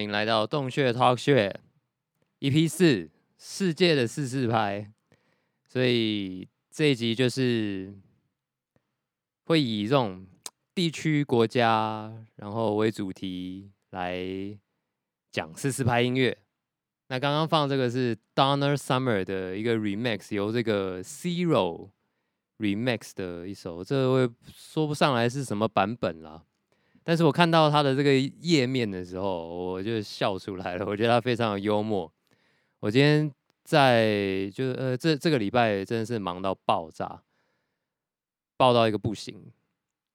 欢迎来到洞穴 Talk 穴 EP 四世界的四四拍。所以这一集就是会以这种地区、国家，然后为主题来讲四四拍音乐。那刚刚放这个是 Donna Summer 的一个 Remix，由这个 Zero Remix 的一首，这我说不上来是什么版本了。但是我看到他的这个页面的时候，我就笑出来了。我觉得他非常的幽默。我今天在就是呃这这个礼拜真的是忙到爆炸，爆到一个不行。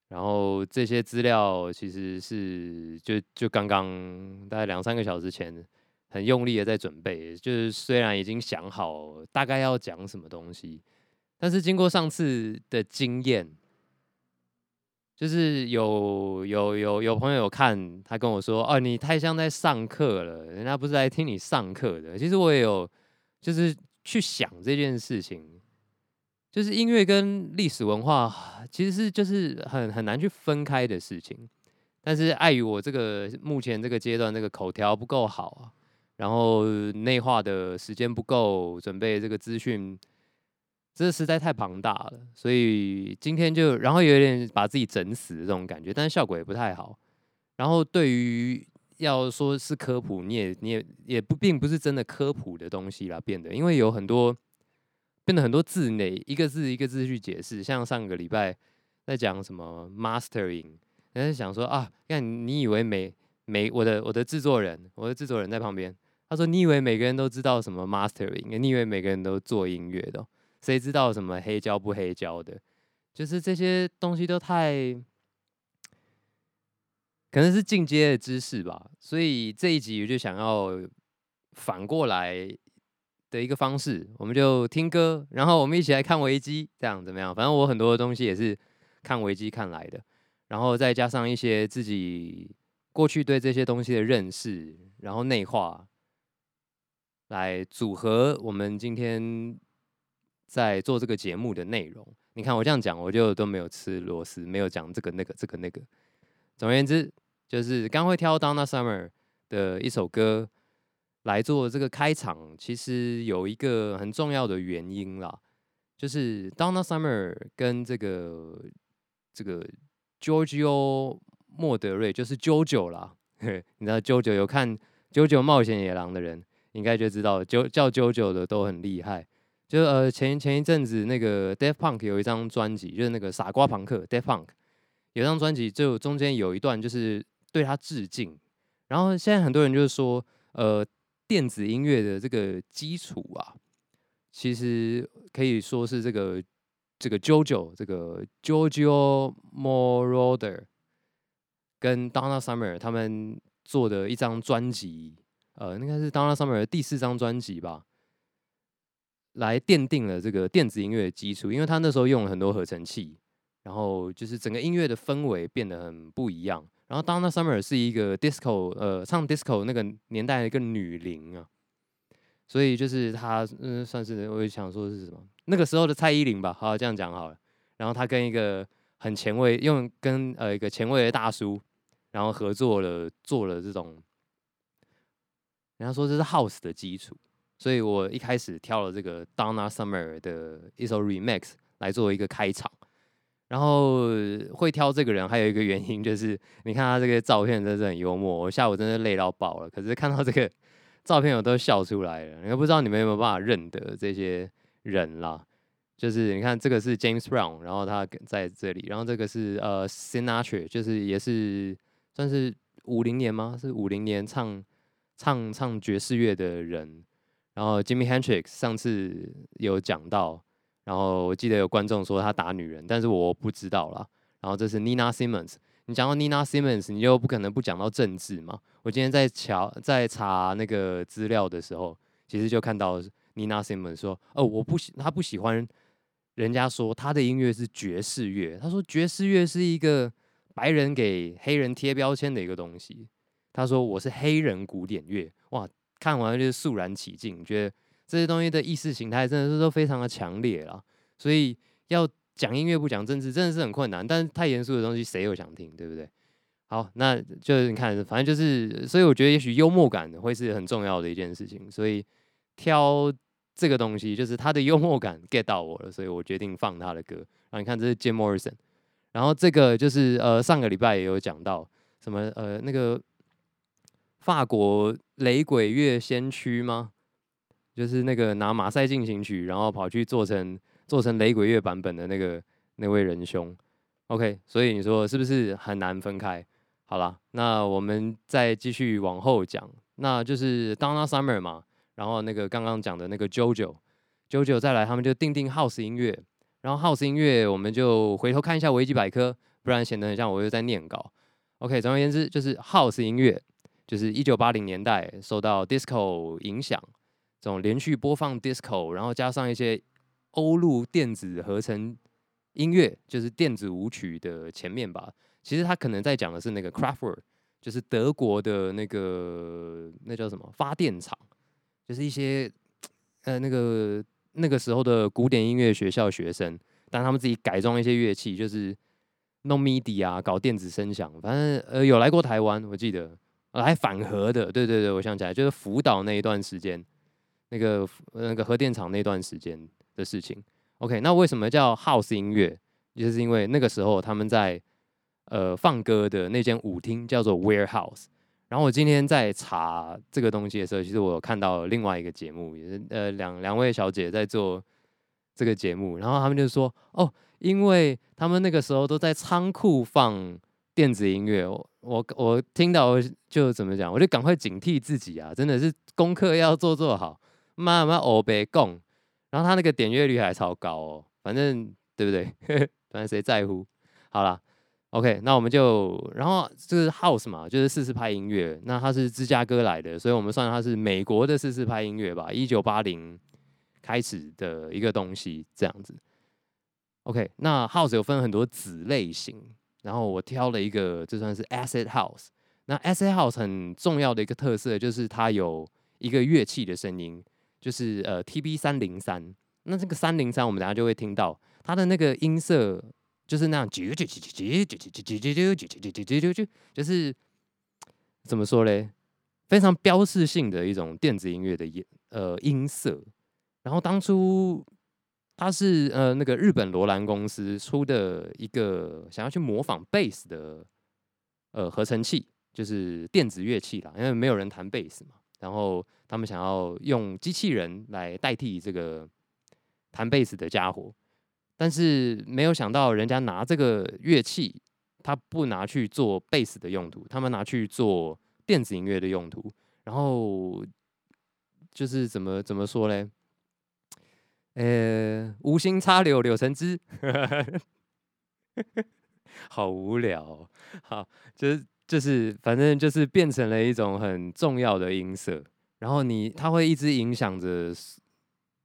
然后这些资料其实是就就刚刚大概两三个小时前很用力的在准备，就是虽然已经想好大概要讲什么东西，但是经过上次的经验。就是有有有有朋友看，他跟我说：“哦，你太像在上课了，人家不是来听你上课的。”其实我也有，就是去想这件事情，就是音乐跟历史文化其实是就是很很难去分开的事情。但是碍于我这个目前这个阶段，这个口条不够好啊，然后内化的时间不够，准备这个资讯。这实在太庞大了，所以今天就然后有点把自己整死这种感觉，但是效果也不太好。然后对于要说是科普，你也你也也不并不是真的科普的东西啦，变得因为有很多变得很多字内一个字一个字去解释，像上个礼拜在讲什么 mastering，人家想说啊，看你以为每每我的我的制作人，我的制作人在旁边，他说你以为每个人都知道什么 mastering，你以为每个人都做音乐的？谁知道什么黑胶不黑胶的？就是这些东西都太，可能是进阶的知识吧。所以这一集我就想要反过来的一个方式，我们就听歌，然后我们一起来看维基，这样怎么样？反正我很多的东西也是看维基看来的，然后再加上一些自己过去对这些东西的认识，然后内化来组合我们今天。在做这个节目的内容，你看我这样讲，我就都没有吃螺丝，没有讲这个那个这个那个。总而言之，就是刚会挑 Donna Summer 的一首歌来做这个开场，其实有一个很重要的原因啦，就是 Donna Summer 跟这个这个 Giorgio 莫德瑞，就是 JoJo 啦，你知道 JoJo 有看 JoJo 冒险野狼的人，应该就知道 Jo 叫 JoJo 的都很厉害。就呃前前一阵子那个 Death Punk 有一张专辑，就是那个傻瓜朋克 Death Punk 有一张专辑，就中间有一段就是对他致敬。然后现在很多人就是说，呃，电子音乐的这个基础啊，其实可以说是这个这个 JoJo 这个 Giorgio Moroder 跟 Donna Summer 他们做的一张专辑，呃，应该是 Donna Summer 的第四张专辑吧。来奠定了这个电子音乐的基础，因为他那时候用了很多合成器，然后就是整个音乐的氛围变得很不一样。然后，Donna Summer 是一个 disco，呃，唱 disco 那个年代的一个女伶啊，所以就是她，嗯，算是我想说是什么？那个时候的蔡依林吧，好这样讲好了。然后她跟一个很前卫，用跟呃一个前卫的大叔，然后合作了，做了这种，人家说这是 house 的基础。所以我一开始挑了这个 Donna Summer 的一首 Remix 来做一个开场，然后会挑这个人还有一个原因就是，你看他这个照片真的很幽默，我下午真的累到爆了，可是看到这个照片我都笑出来了，也不知道你们有没有办法认得这些人啦。就是你看这个是 James Brown，然后他在这里，然后这个是呃 Sinatra，就是也是算是五零年吗？是五零年唱唱唱爵士乐的人。然后 Jimmy Hendrix 上次有讲到，然后我记得有观众说他打女人，但是我不知道啦。然后这是 Nina Simmons，你讲到 Nina Simmons，你就不可能不讲到政治嘛。我今天在瞧在查那个资料的时候，其实就看到 Nina Simmons 说，哦，我不喜他不喜欢人家说他的音乐是爵士乐，他说爵士乐是一个白人给黑人贴标签的一个东西。他说我是黑人古典乐，哇。看完就是肃然起敬，觉得这些东西的意识形态真的是都非常的强烈了。所以要讲音乐不讲政治，真的是很困难。但是太严肃的东西，谁又想听，对不对？好，那就是你看，反正就是，所以我觉得也许幽默感会是很重要的一件事情。所以挑这个东西，就是他的幽默感 get 到我了，所以我决定放他的歌。然后你看，这是 Jim Morrison，然后这个就是呃上个礼拜也有讲到什么呃那个法国雷鬼乐先驱吗？就是那个拿马赛进行曲，然后跑去做成做成雷鬼乐版本的那个那位仁兄。OK，所以你说是不是很难分开？好了，那我们再继续往后讲，那就是 Donna Summer 嘛，然后那个刚刚讲的那个 JoJo，JoJo 再来，他们就定定 House 音乐，然后 House 音乐我们就回头看一下维基百科，不然显得很像我又在念稿。OK，总而言之就是 House 音乐，就是一九八零年代受到 Disco 影响，这种连续播放 Disco，然后加上一些欧陆电子合成音乐，就是电子舞曲的前面吧。其实他可能在讲的是那个 Kraftwerk，就是德国的那个那叫什么发电厂，就是一些呃那个那个时候的古典音乐学校学生，但他们自己改装一些乐器，就是弄 MIDI 啊，搞电子声响，反正呃有来过台湾，我记得来反核的，对对对，我想起来就是福岛那一段时间，那个那个核电厂那段时间的事情。OK，那为什么叫 House 音乐？就是因为那个时候他们在呃，放歌的那间舞厅叫做 Warehouse。然后我今天在查这个东西的时候，其实我有看到另外一个节目，也是呃两两位小姐在做这个节目。然后他们就说，哦，因为他们那个时候都在仓库放电子音乐，我我我听到就怎么讲，我就赶快警惕自己啊，真的是功课要做做好，慢慢欧北共。然后他那个点阅率还超高哦，反正对不对？反正谁在乎？好了。OK，那我们就，然后就是 House 嘛，就是四四拍音乐。那它是芝加哥来的，所以我们算它是美国的四四拍音乐吧。一九八零开始的一个东西，这样子。OK，那 House 有分很多子类型，然后我挑了一个，这算是 Acid House。那 Acid House 很重要的一个特色就是它有一个乐器的声音，就是呃 TB 三零三。那这个三零三，我们等下就会听到它的那个音色。就是那样，啾啾啾啾啾啾啾啾啾啾啾啾啾啾啾啾，就是怎么说嘞？非常标志性的一种电子音乐的音呃音色。然后当初它是呃那个日本罗兰公司出的一个想要去模仿贝斯的呃合成器，就是电子乐器啦，因为没有人弹贝斯嘛。然后他们想要用机器人来代替这个弹贝斯的家伙。但是没有想到，人家拿这个乐器，他不拿去做贝斯的用途，他们拿去做电子音乐的用途。然后就是怎么怎么说嘞？呃，无心插柳柳成枝，好无聊。好，就是就是，反正就是变成了一种很重要的音色。然后你，它会一直影响着。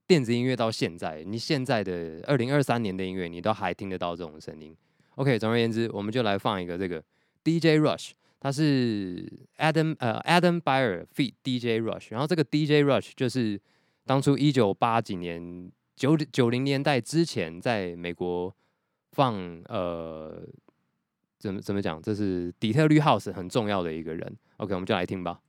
电子音乐到现在，你现在的二零二三年的音乐，你都还听得到这种声音。OK，总而言之，我们就来放一个这个 DJ Rush，它是 Adam 呃 Adam Byer feat DJ Rush，然后这个 DJ Rush 就是当初一九八几年九九零年代之前在美国放呃怎么怎么讲，这是底特律 House 很重要的一个人。OK，我们就来听吧。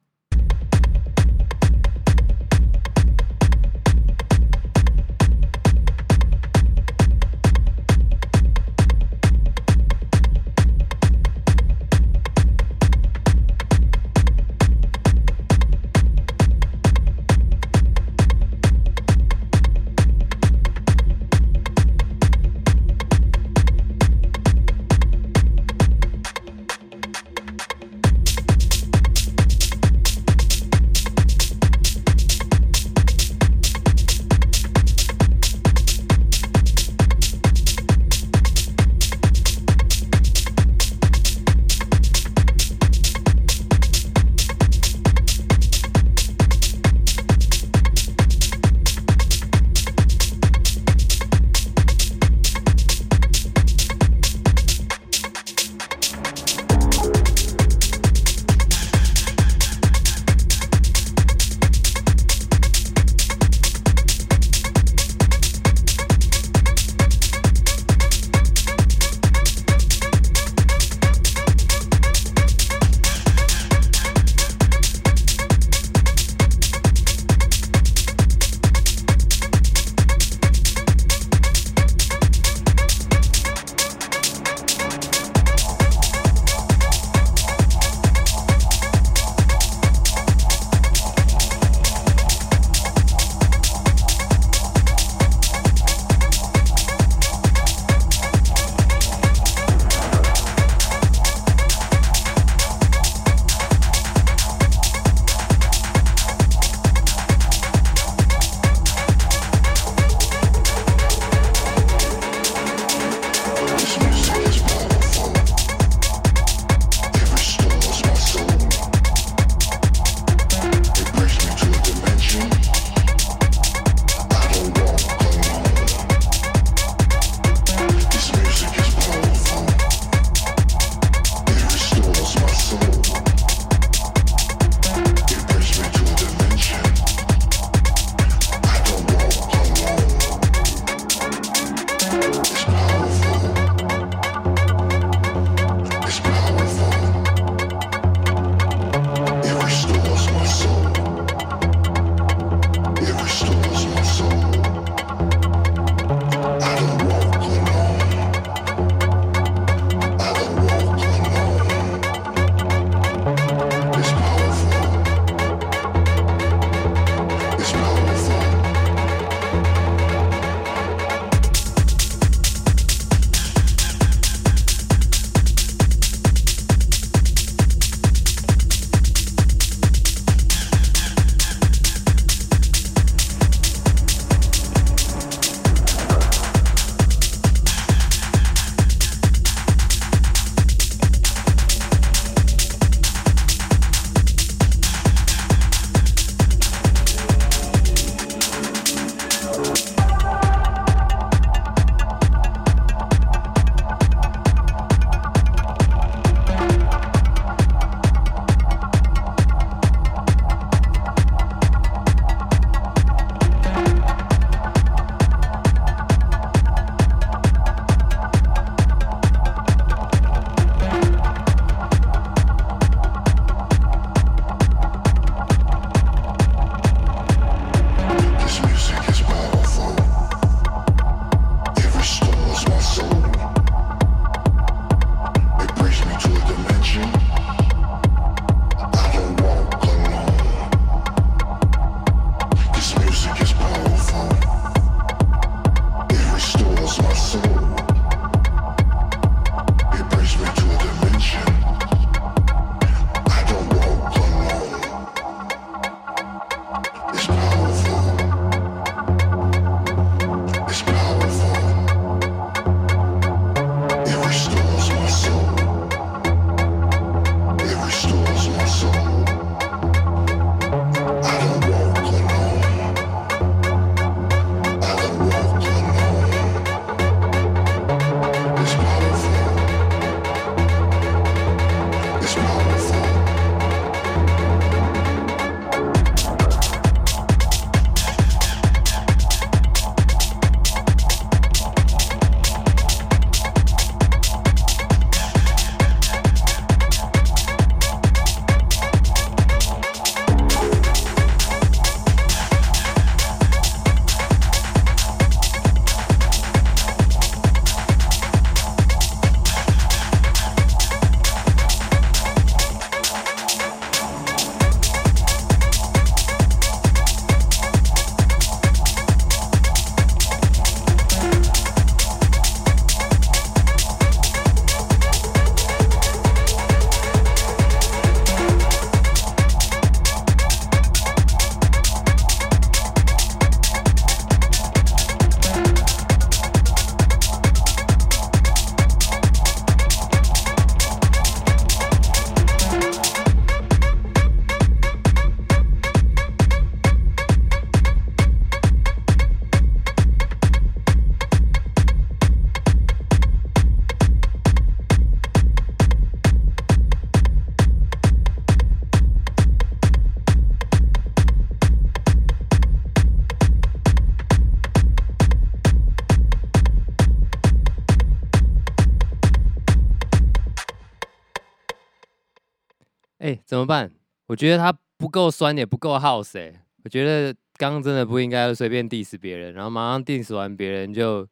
怎么办？我觉得他不够酸，也不够 house 哎。我觉得刚刚真的不应该随便 diss 别人，然后马上 diss 完别人就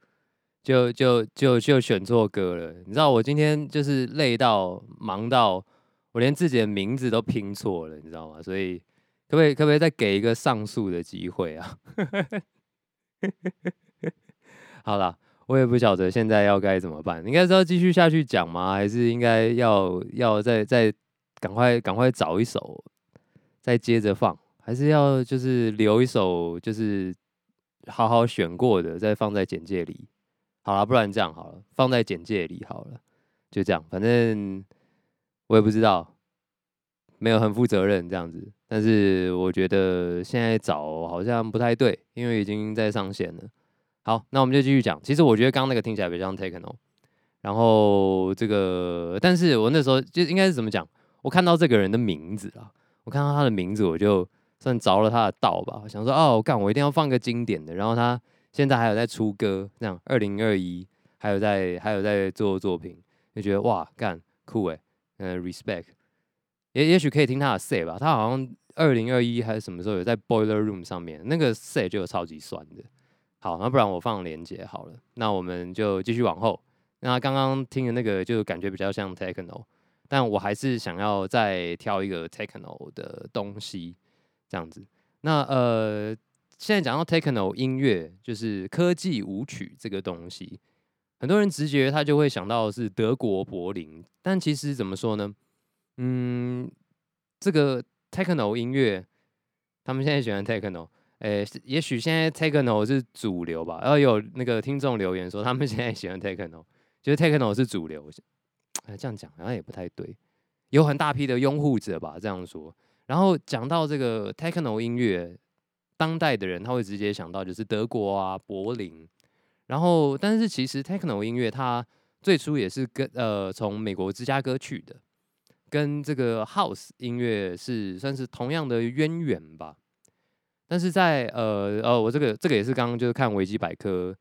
就就就就选错歌了。你知道我今天就是累到忙到我连自己的名字都拼错了，你知道吗？所以可不可以可不可以再给一个上诉的机会啊？好了，我也不晓得现在要该怎么办。应该是要继续下去讲吗？还是应该要要再再赶快赶快找一首再接着放？还是要就是留一首就是好好选过的，再放在简介里。好了，不然这样好了，放在简介里好了，就这样。反正我也不知道，没有很负责任这样子。但是我觉得现在找好像不太对，因为已经在上线了。好，那我们就继续讲。其实我觉得刚刚那个听起来比较像 techno，然后这个，但是我那时候就应该是怎么讲？我看到这个人的名字啊，我看到他的名字，我就算着了他的道吧。想说哦，干，我一定要放个经典的。然后他现在还有在出歌，这样二零二一还有在还有在做作品，就觉得哇，干酷哎，嗯，respect。也也许可以听他的 say 吧。他好像二零二一还是什么时候有在 Boiler Room 上面那个 say 就有超级酸的。好，那不然我放连接好了。那我们就继续往后。那刚刚听的那个就感觉比较像 techno，但我还是想要再挑一个 techno 的东西，这样子。那呃，现在讲到 techno 音乐，就是科技舞曲这个东西，很多人直觉他就会想到是德国柏林，但其实怎么说呢？嗯，这个 techno 音乐，他们现在喜欢 techno。诶，也许现在 techno 是主流吧。然后有那个听众留言说，他们现在喜欢 techno，觉得 techno 是主流。这样讲好像也不太对，有很大批的拥护者吧，这样说。然后讲到这个 techno 音乐，当代的人他会直接想到就是德国啊，柏林。然后，但是其实 techno 音乐它最初也是跟呃从美国芝加哥去的，跟这个 house 音乐是算是同样的渊源吧。但是在呃呃，我这个这个也是刚刚就是看维基百科，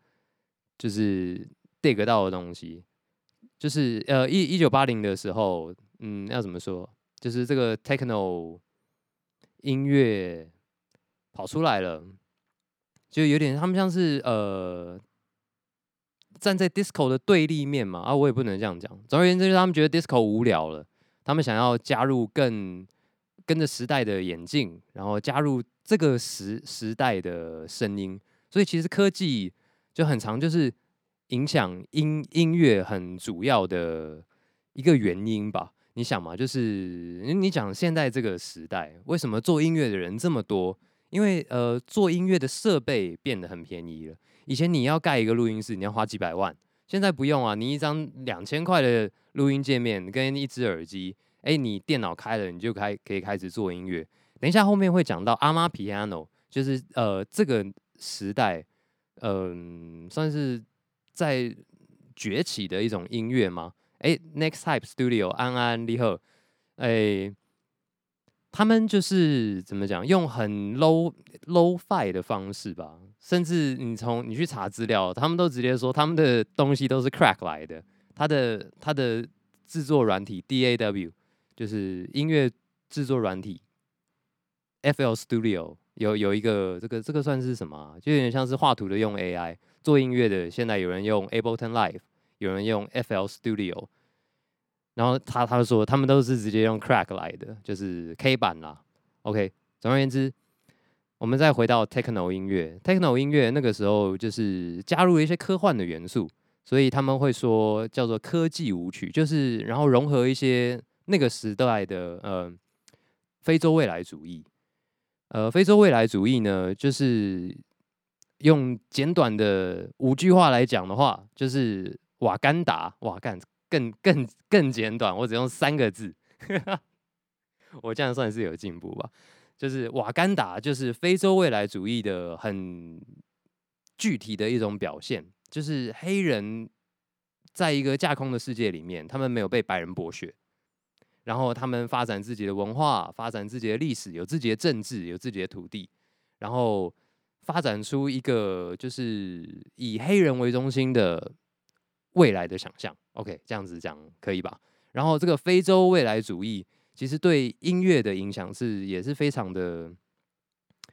就是 dig 到的东西，就是呃一一九八零的时候，嗯，要怎么说？就是这个 techno 音乐跑出来了，就有点他们像是呃站在 disco 的对立面嘛啊，我也不能这样讲。总而言之，就是他们觉得 disco 无聊了，他们想要加入更跟着时代的演进，然后加入。这个时时代的声音，所以其实科技就很长，就是影响音音乐很主要的一个原因吧。你想嘛，就是你讲现在这个时代，为什么做音乐的人这么多？因为呃，做音乐的设备变得很便宜了。以前你要盖一个录音室，你要花几百万，现在不用啊，你一张两千块的录音界面跟一只耳机，哎，你电脑开了，你就开可以开始做音乐。等一下，后面会讲到阿玛 piano，就是呃这个时代，嗯，算是在崛起的一种音乐吗？哎，Next Type Studio 安安利赫，哎，他们就是怎么讲，用很 low low fi 的方式吧，甚至你从你去查资料，他们都直接说他们的东西都是 crack 来的，他的他的制作软体 DAW 就是音乐制作软体。FL Studio 有有一个这个这个算是什么？就有点像是画图的用 AI 做音乐的。现在有人用 Ableton Live，有人用 FL Studio。然后他他说他们都是直接用 Crack 来的，就是 K 版啦。OK，总而言之，我们再回到 Techno 音乐，Techno 音乐那个时候就是加入了一些科幻的元素，所以他们会说叫做科技舞曲，就是然后融合一些那个时代的呃非洲未来主义。呃，非洲未来主义呢，就是用简短的五句话来讲的话，就是瓦干达，瓦干更更更简短，我只用三个字，我这样算是有进步吧。就是瓦干达，就是非洲未来主义的很具体的一种表现，就是黑人在一个架空的世界里面，他们没有被白人剥削。然后他们发展自己的文化，发展自己的历史，有自己的政治，有自己的土地，然后发展出一个就是以黑人为中心的未来的想象。OK，这样子讲可以吧？然后这个非洲未来主义其实对音乐的影响是也是非常的，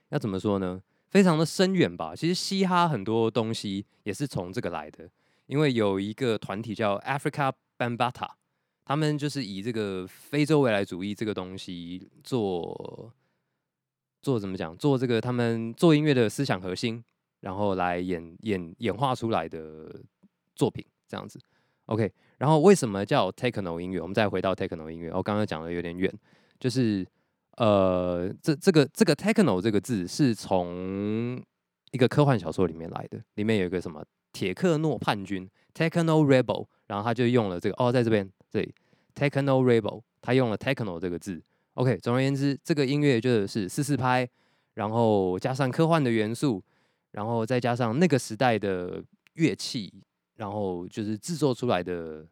要怎么说呢？非常的深远吧。其实嘻哈很多东西也是从这个来的，因为有一个团体叫 Africa Bambata，他们就是以这个非洲未来主义这个东西做做怎么讲？做这个他们做音乐的思想核心，然后来演演演化出来的作品这样子。OK，然后为什么叫 techno 音乐？我们再回到 techno 音乐。我刚刚讲的有点远，就是呃，这这个这个 techno 这个字是从一个科幻小说里面来的，里面有一个什么铁克诺叛军 techno rebel，然后他就用了这个哦，在这边这里 techno rebel，他用了 techno 这个字。OK，总而言之，这个音乐就是四四拍，然后加上科幻的元素，然后再加上那个时代的乐器。然后就是制作出来的，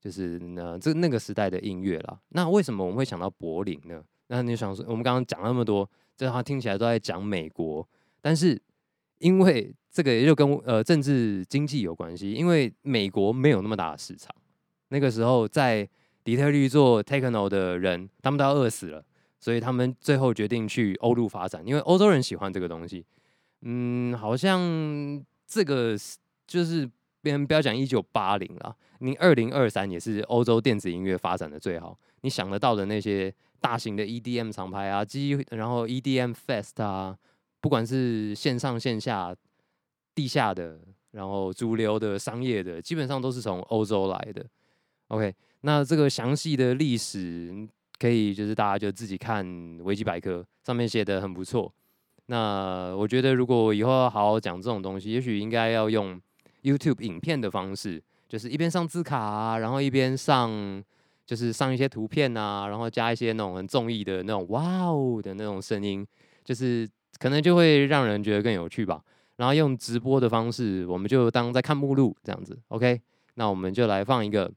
就是呢，这那个时代的音乐啦。那为什么我们会想到柏林呢？那你想说，我们刚刚讲那么多，这话听起来都在讲美国，但是因为这个也就跟呃政治经济有关系，因为美国没有那么大的市场。那个时候在底特律做 techno 的人，他们都要饿死了，所以他们最后决定去欧陆发展，因为欧洲人喜欢这个东西。嗯，好像这个就是。别人不要讲一九八零了，你二零二三也是欧洲电子音乐发展的最好。你想得到的那些大型的 EDM 厂牌啊，基然后 EDM Fest 啊，不管是线上线下、地下的，然后主流的商业的，基本上都是从欧洲来的。OK，那这个详细的历史可以就是大家就自己看维基百科上面写的很不错。那我觉得如果以后要好好讲这种东西，也许应该要用。YouTube 影片的方式，就是一边上字卡啊，然后一边上，就是上一些图片啊，然后加一些那种很综艺的那种哇哦的那种声音，就是可能就会让人觉得更有趣吧。然后用直播的方式，我们就当在看目录这样子。OK，那我们就来放一个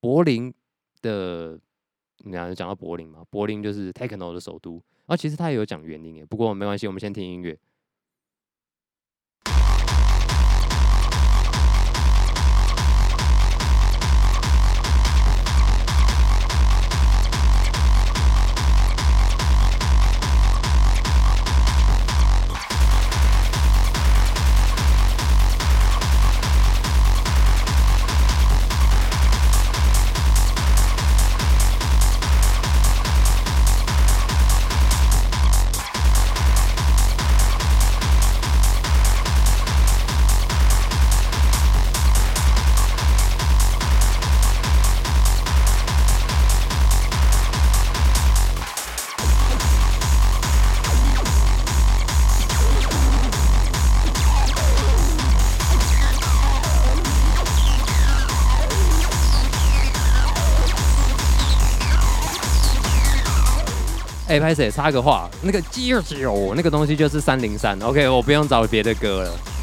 柏林的，你讲到柏林嘛？柏林就是 Techno 的首都，啊，其实他也有讲园林诶，不过没关系，我们先听音乐。哎，拍谁插个话，那个啾啾那个东西就是三零三，OK，我不用找别的歌了。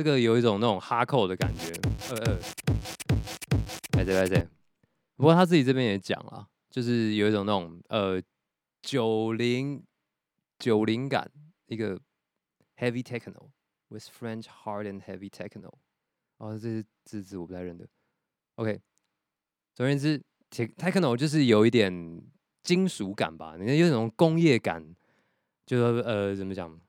这个有一种那种哈扣的感觉。呃呃，来这来这。不过他自己这边也讲了，就是有一种那种呃九零九零感，一个 heavy techno with French hard and heavy techno。哦，这是字字我不太认得。OK，总而言之，techno 就是有一点金属感吧，你看有种工业感，就是呃怎么讲？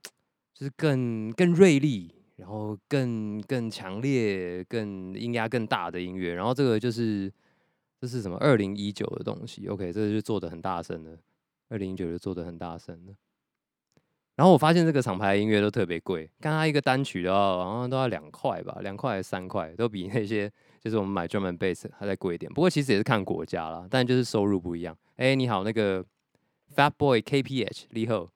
就是更更锐利，然后更更强烈、更音压更大的音乐。然后这个就是这是什么？二零一九的东西。OK，这个就做的很大声的。二零一九就做的很大声的。然后我发现这个厂牌音乐都特别贵，刚刚一个单曲的话，好像都要两块吧，两块还是三块，都比那些就是我们买专门 bass 还在贵一点。不过其实也是看国家啦，但就是收入不一样。哎，你好，那个 Fat Boy KPH 李贺。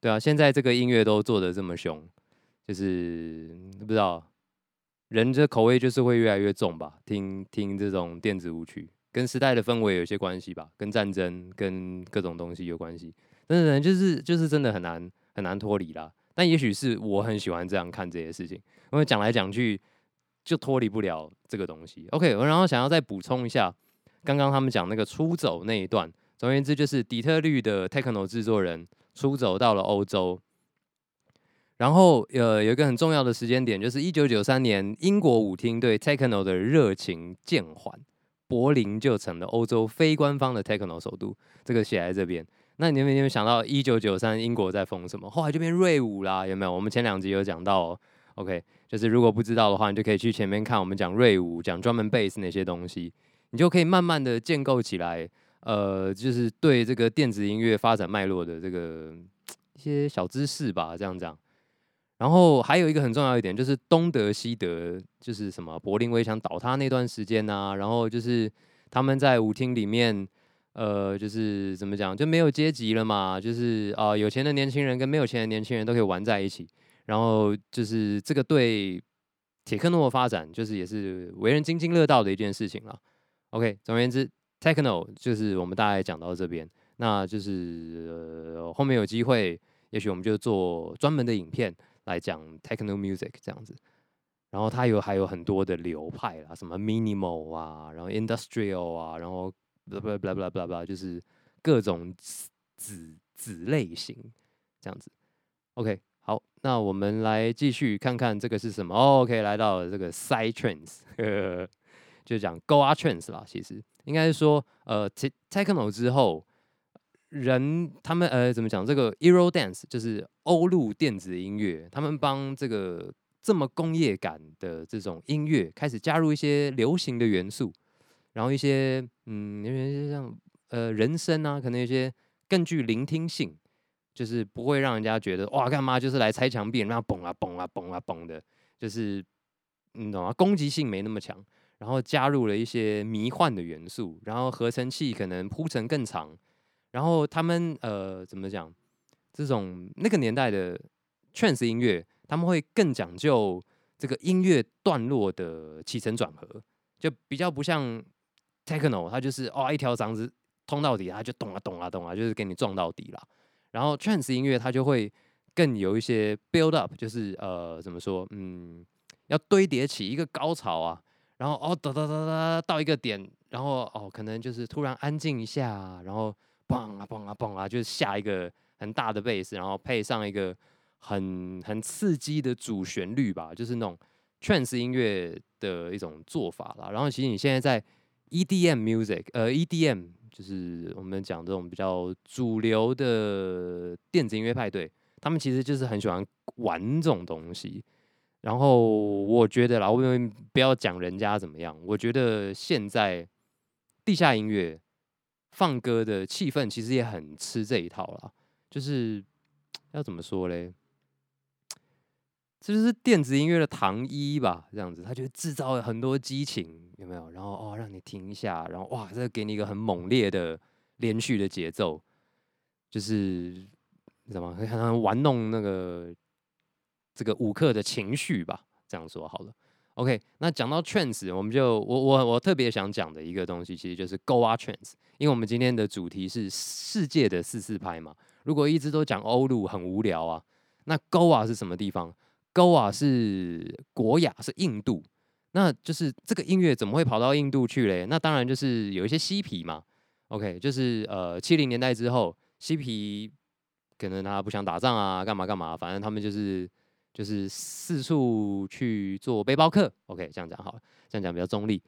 对啊，现在这个音乐都做的这么凶，就是不知道人这口味就是会越来越重吧。听听这种电子舞曲，跟时代的氛围有些关系吧，跟战争、跟各种东西有关系。真的，就是就是真的很难很难脱离啦。但也许是我很喜欢这样看这些事情，因为讲来讲去就脱离不了这个东西。OK，我然后想要再补充一下，刚刚他们讲那个出走那一段，总而言之就是底特律的 techno 制作人。出走到了欧洲，然后呃，有一个很重要的时间点，就是一九九三年，英国舞厅对 techno 的热情渐缓，柏林就成了欧洲非官方的 techno 首都。这个写在这边。那你有没有想到一九九三英国在封什么？后来就变瑞舞啦，有没有？我们前两集有讲到哦。OK，就是如果不知道的话，你就可以去前面看我们讲瑞舞，讲专门 bass 那些东西，你就可以慢慢的建构起来。呃，就是对这个电子音乐发展脉络的这个 一些小知识吧，这样讲。然后还有一个很重要一点，就是东德西德，就是什么柏林围墙倒塌那段时间啊，然后就是他们在舞厅里面，呃，就是怎么讲，就没有阶级了嘛，就是啊，有钱的年轻人跟没有钱的年轻人都可以玩在一起。然后就是这个对铁克诺的发展，就是也是为人津津乐道的一件事情了。OK，总而言之。Techno 就是我们大概讲到这边，那就是呃后面有机会，也许我们就做专门的影片来讲 Techno Music 这样子。然后它有还有很多的流派啦，什么 Minimal 啊，然后 Industrial 啊，然后 blah blah blah blah blah blah，就是各种子子类型这样子。OK，好，那我们来继续看看这个是什么。OK，来到了这个 Side Trends，就讲 Goa Trends 啦，其实。应该是说，呃，techno 之后，人他们呃怎么讲？这个 Euro Dance 就是欧陆电子音乐，他们帮这个这么工业感的这种音乐开始加入一些流行的元素，然后一些嗯，因为像呃人声啊，可能有些更具聆听性，就是不会让人家觉得哇干嘛就是来拆墙壁，那嘣啊嘣啊嘣啊嘣的，就是你懂吗？攻击性没那么强。然后加入了一些迷幻的元素，然后合成器可能铺成更长，然后他们呃怎么讲？这种那个年代的 trance 音乐，他们会更讲究这个音乐段落的起承转合，就比较不像 techno，它就是哦一条嗓子通到底，它就咚啊咚啊咚啊，就是给你撞到底了。然后 trance 音乐它就会更有一些 build up，就是呃怎么说？嗯，要堆叠起一个高潮啊。然后哦哒哒哒哒到一个点，然后哦可能就是突然安静一下，然后嘣啊嘣啊嘣啊，就是下一个很大的贝斯，然后配上一个很很刺激的主旋律吧，就是那种 trance 音乐的一种做法啦。然后其实你现在在 EDM music，呃 EDM 就是我们讲这种比较主流的电子音乐派对，他们其实就是很喜欢玩这种东西。然后我觉得啦，我们不要讲人家怎么样。我觉得现在地下音乐放歌的气氛其实也很吃这一套啦，就是要怎么说嘞？这就是电子音乐的糖衣吧，这样子，它就制造了很多激情，有没有？然后哦，让你停一下，然后哇，这给你一个很猛烈的连续的节奏，就是你知道吗？可以看他玩弄那个。这个舞客的情绪吧，这样说好了。OK，那讲到 trance，我们就我我我特别想讲的一个东西，其实就是 Goa trance，因为我们今天的主题是世界的四四拍嘛。如果一直都讲欧陆很无聊啊，那 Goa 是什么地方 Goa 是国雅，是印度。那就是这个音乐怎么会跑到印度去嘞？那当然就是有一些嬉皮嘛。OK，就是呃七零年代之后，嬉皮可能他不想打仗啊，干嘛干嘛，反正他们就是就是四处去做背包客。OK，这样讲好了，这样讲比较中立。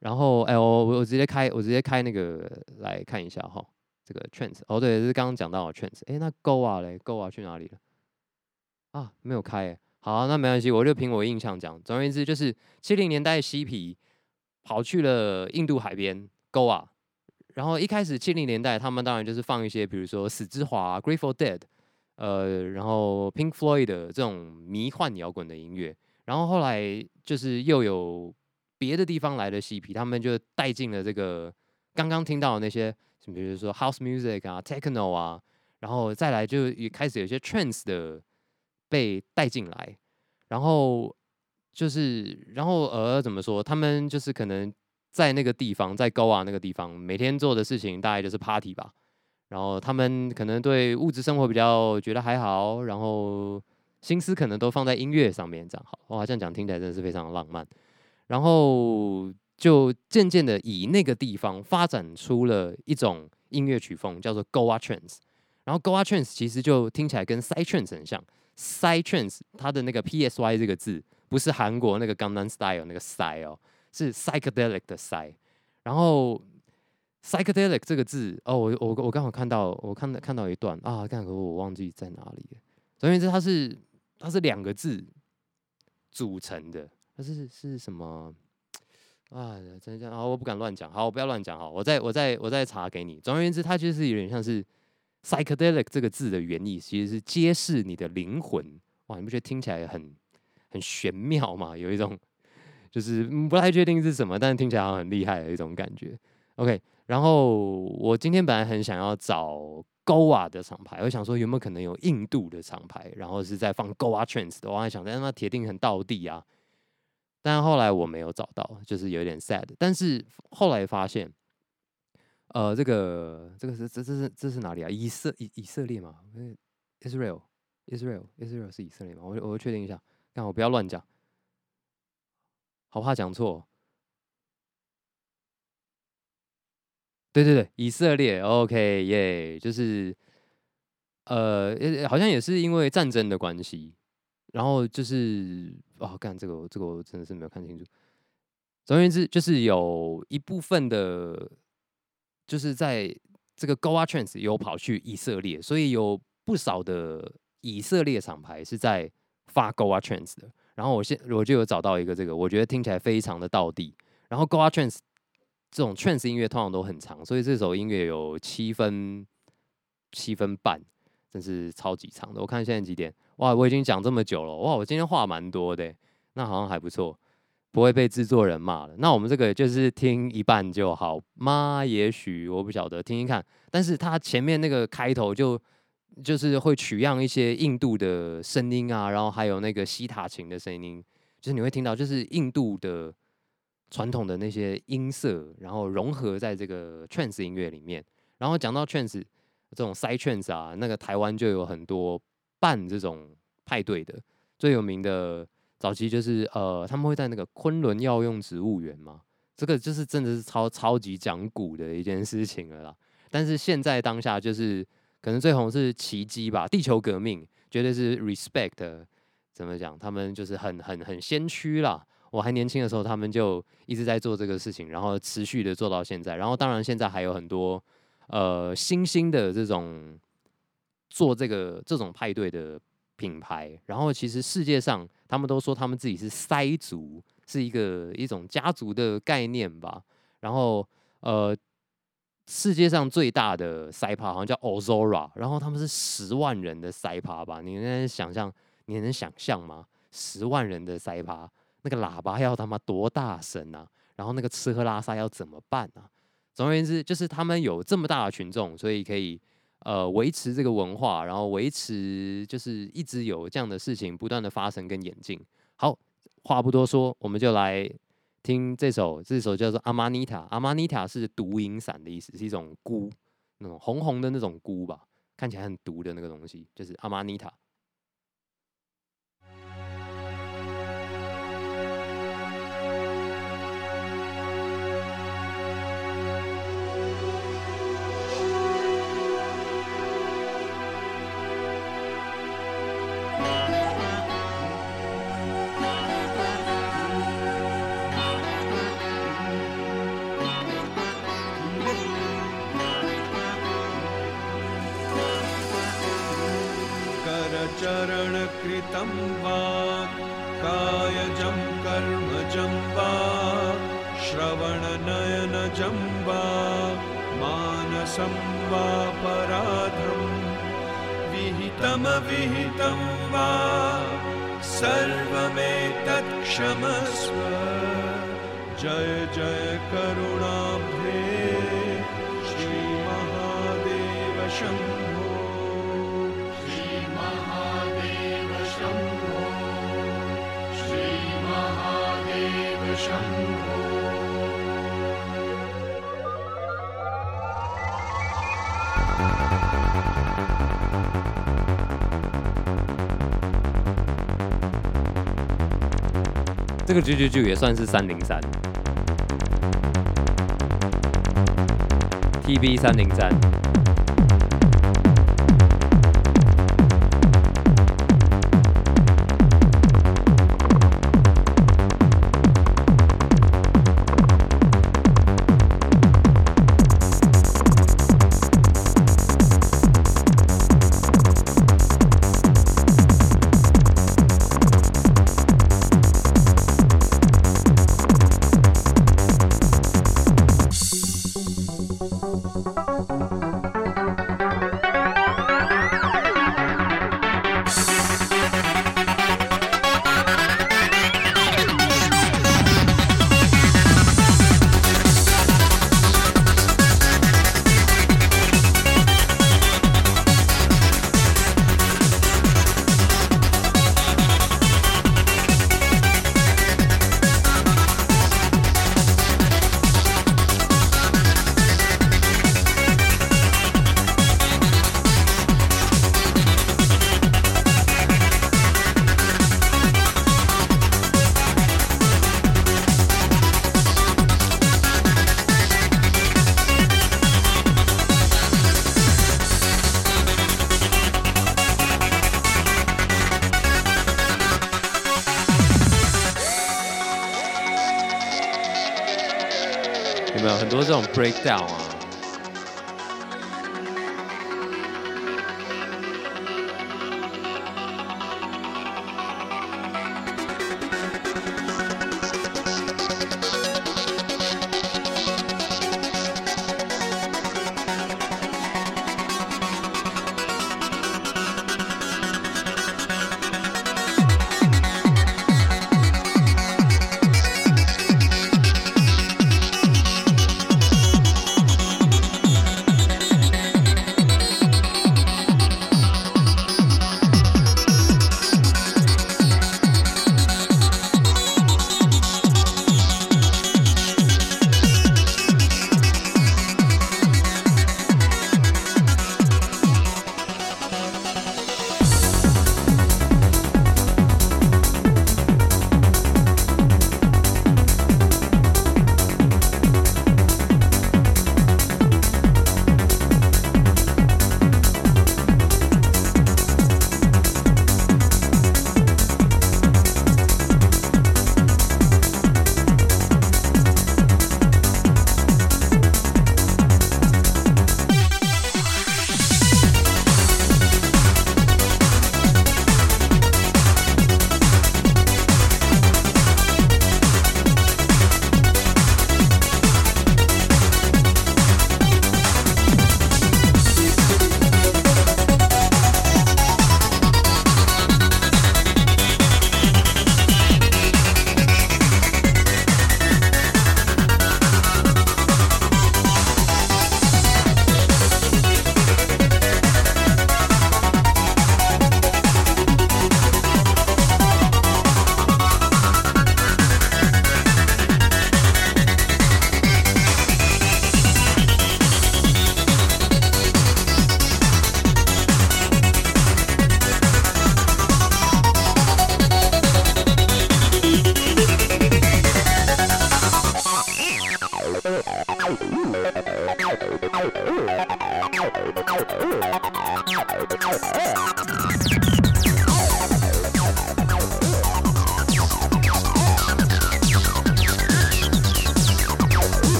然后哎，我我直接开我直接开那个来看一下哈，这个 trends。哦对，是刚刚讲到 trends。哎，那 Goa 嘞，Goa 去哪里了？啊，没有开。好，那没关系，我就凭我印象讲。总而言之，就是七零年代嬉皮跑去了印度海边，Goa。然后一开始七零年代，他们当然就是放一些，比如说死之华、Grateful Dead，呃，然后 Pink Floyd 的这种迷幻摇滚的音乐。然后后来就是又有别的地方来的嬉皮，他们就带进了这个刚刚听到的那些，比如说 House Music 啊、Techno 啊，然后再来就也开始有些 Trance 的。被带进来，然后就是，然后呃，怎么说？他们就是可能在那个地方，在 Goa 那个地方，每天做的事情大概就是 party 吧。然后他们可能对物质生活比较觉得还好，然后心思可能都放在音乐上面，这样好。哇，这样讲听起来真的是非常浪漫。然后就渐渐的以那个地方发展出了一种音乐曲风，叫做 Goa Trance。然后 Goa Trance 其实就听起来跟 Side Trance 很像。Psytrance，它的那个 P S Y 这个字不是韩国那个 Gangnam Style 那个 Psy 哦，是 Psychedelic 的 Psy。然后 Psychedelic 这个字哦，我我我刚好看到，我看到看到一段啊，刚好我忘记在哪里。总而言之，它是它是两个字组成的，它是是什么啊？真的啊，我不敢乱讲，好，我不要乱讲哈，我再我再我再查给你。总而言之，它就是有点像是。psychedelic 这个字的原意其实是揭示你的灵魂，哇，你不觉得听起来很很玄妙吗？有一种就是不太确定是什么，但是听起来好像很厉害的一种感觉。OK，然后我今天本来很想要找 Goa 的厂牌，我想说有没有可能有印度的厂牌，然后是在放 Goa Trance 的，我还想但那铁定很到地啊。但后来我没有找到，就是有点 sad。但是后来发现。呃，这个这个是这这是这是哪里啊？以色以以色列嘛？Israel，Israel，Israel 是以色列吗？我我确定一下，看我不要乱讲，好怕讲错。对对对，以色列，OK 耶，就是呃，好像也是因为战争的关系，然后就是哦，干这个这个我真的是没有看清楚。总而言之，就是有一部分的。就是在这个 Goa Trance 有跑去以色列，所以有不少的以色列厂牌是在发 Goa Trance 的。然后我现我就有找到一个这个，我觉得听起来非常的到地。然后 Goa Trance 这种 Trance 音乐通常都很长，所以这首音乐有七分七分半，真是超级长的。我看现在几点？哇，我已经讲这么久了，哇，我今天话蛮多的，那好像还不错。不会被制作人骂了。那我们这个就是听一半就好吗？也许我不晓得，听听看。但是它前面那个开头就就是会取样一些印度的声音啊，然后还有那个西塔琴的声音，就是你会听到就是印度的传统的那些音色，然后融合在这个 trance 音乐里面。然后讲到 trance 这种 side trance 啊，那个台湾就有很多办这种派对的，最有名的。早期就是呃，他们会在那个昆仑药用植物园嘛，这个就是真的是超超级讲古的一件事情了啦。但是现在当下就是可能最红是奇迹吧，地球革命绝对是 respect，怎么讲？他们就是很很很先驱啦。我还年轻的时候，他们就一直在做这个事情，然后持续的做到现在。然后当然现在还有很多呃新兴的这种做这个这种派对的。品牌，然后其实世界上他们都说他们自己是塞族，是一个一种家族的概念吧。然后呃，世界上最大的塞趴好像叫 Ozora，然后他们是十万人的塞趴吧？你能想象？你能想象吗？十万人的塞趴，那个喇叭要他妈多大声啊？然后那个吃喝拉撒要怎么办啊？总而言之，就是他们有这么大的群众，所以可以。呃，维持这个文化，然后维持就是一直有这样的事情不断的发生跟演进。好，话不多说，我们就来听这首，这首叫做阿玛尼塔。阿玛尼塔是毒影伞的意思，是一种菇，那种红红的那种菇吧，看起来很毒的那个东西，就是阿玛尼塔。चरणकृतं वा कायजं कर्मजं वा श्रवणनयनजं वा मानसं वा पराधं विहितमविहितं वा सर्वमेतत्क्षमस्व जय जय करुणाब्धे 这个九九九也算是三零三，TB 三零三。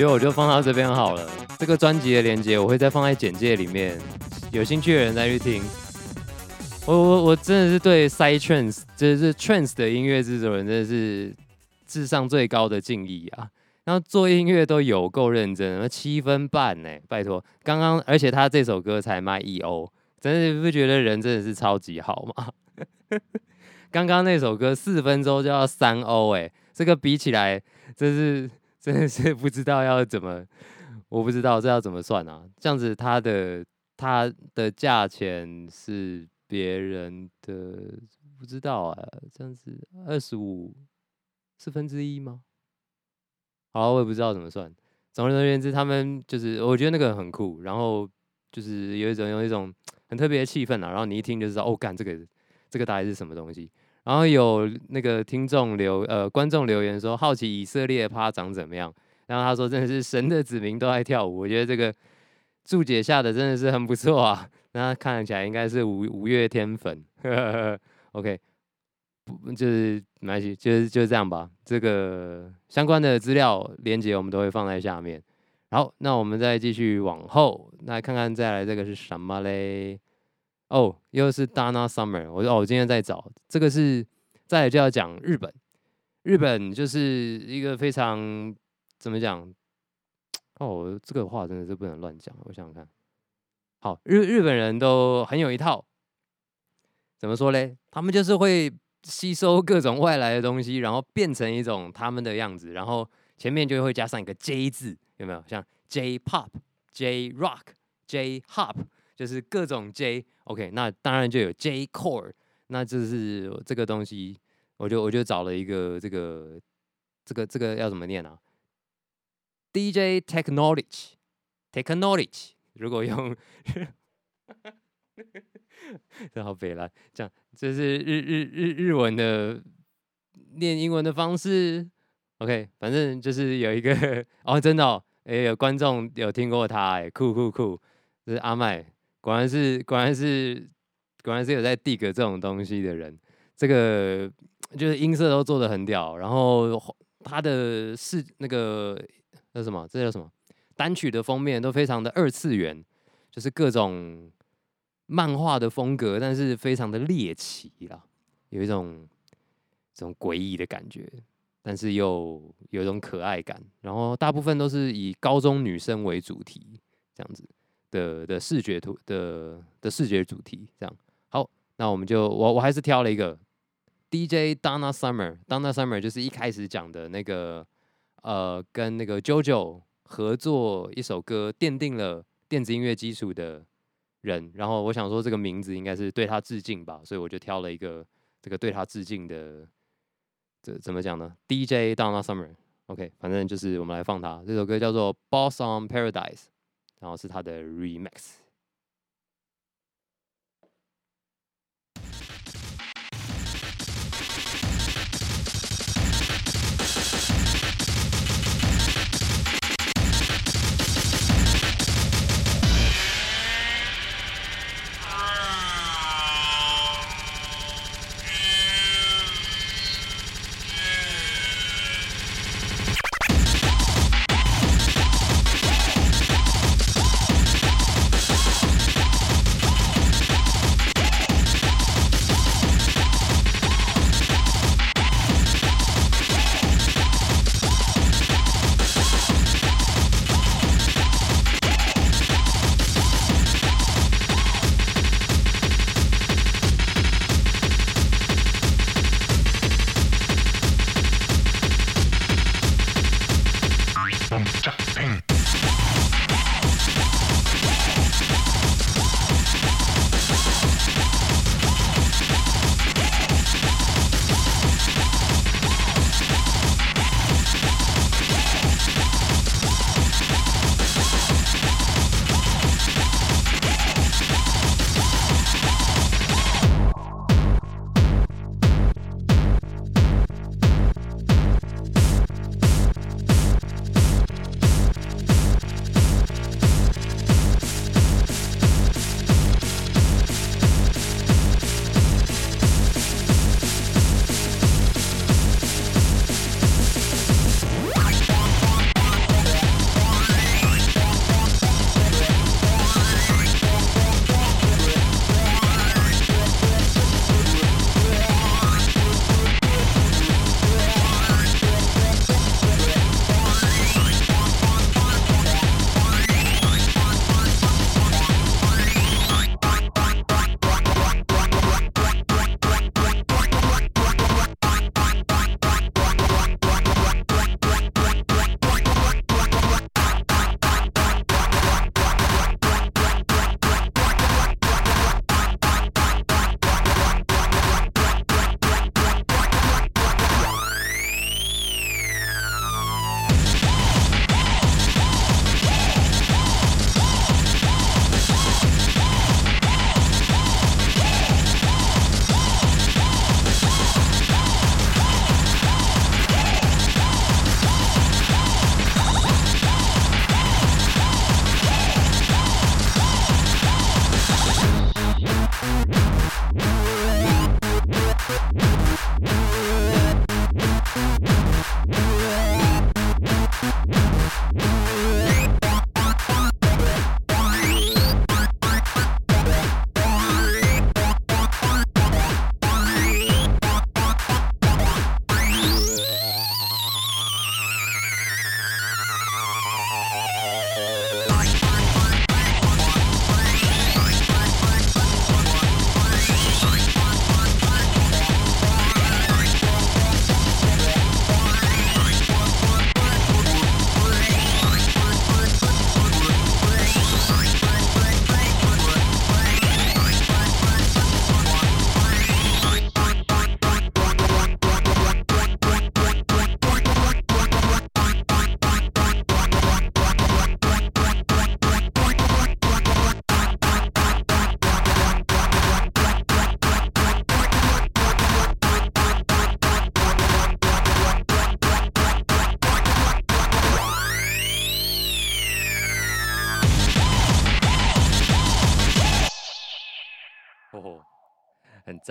觉得我就放到这边好了。这个专辑的链接我会再放在简介里面，有兴趣的人再去听。我我我真的是对 side trance，就是 trance 的音乐制作人，真的是智商最高的敬意啊！然后做音乐都有够认真，七分半呢，拜托。刚刚而且他这首歌才卖一欧，真的不觉得人真的是超级好吗？刚刚那首歌四分钟就要三欧，哎，这个比起来，真是真的是不知道要怎么，我不知道这要怎么算啊？这样子它的它的价钱是别人的不知道啊，这样子二十五四分之一吗？好，我也不知道怎么算。总而言之，他们就是我觉得那个很酷，然后就是有一种有一种很特别的气氛啊，然后你一听就知道，哦，干这个这个大概是什么东西。然后有那个听众留呃观众留言说，好奇以色列趴长怎么样？然后他说，真的是神的子民都爱跳舞。我觉得这个注解下的真的是很不错啊。那看起来应该是五五月天粉。OK，不就是没关系，就是就是这样吧。这个相关的资料连接我们都会放在下面。好，那我们再继续往后，那看看再来这个是什么嘞？哦，又是 Dana Summer。我说哦，我今天在找这个是，再来就要讲日本。日本就是一个非常怎么讲？哦，这个话真的是不能乱讲。我想想看，好，日日本人都很有一套。怎么说嘞？他们就是会吸收各种外来的东西，然后变成一种他们的样子，然后前面就会加上一个 J 字，有没有？像 J Pop、J Rock、J Hop。就是各种 J OK，那当然就有 J Core，那就是这个东西，我就我就找了一个这个这个这个要怎么念啊？DJ Technology，Technology，如果用，这好北来这样，这是日日日日文的念英文的方式，OK，反正就是有一个 哦，真的哦，哎，有观众有听过他，哎，酷酷酷，这是阿麦。果然是，果然是，果然是有在 dig 这种东西的人。这个就是音色都做的很屌，然后他的是那个那什么，这叫什么？单曲的封面都非常的二次元，就是各种漫画的风格，但是非常的猎奇啦，有一种这种诡异的感觉，但是又有一种可爱感。然后大部分都是以高中女生为主题，这样子。的的视觉图的的视觉主题这样好，那我们就我我还是挑了一个 DJ Donna Summer，Donna Summer 就是一开始讲的那个呃跟那个 JoJo 合作一首歌，奠定了电子音乐基础的人。然后我想说这个名字应该是对他致敬吧，所以我就挑了一个这个对他致敬的，这怎么讲呢？DJ Donna Summer，OK，反正就是我们来放他这首歌叫做 Boss on Paradise。然后是它的 Remax。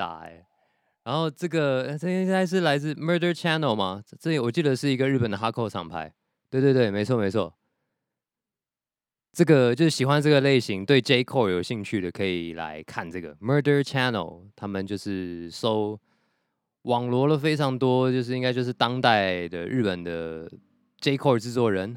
哎、然后这个这应该是来自 Murder Channel 吗？这我记得是一个日本的哈扣厂牌。对对对，没错没错。这个就是喜欢这个类型，对 J Core 有兴趣的可以来看这个 Murder Channel，他们就是搜网罗了非常多，就是应该就是当代的日本的 J Core 制作人，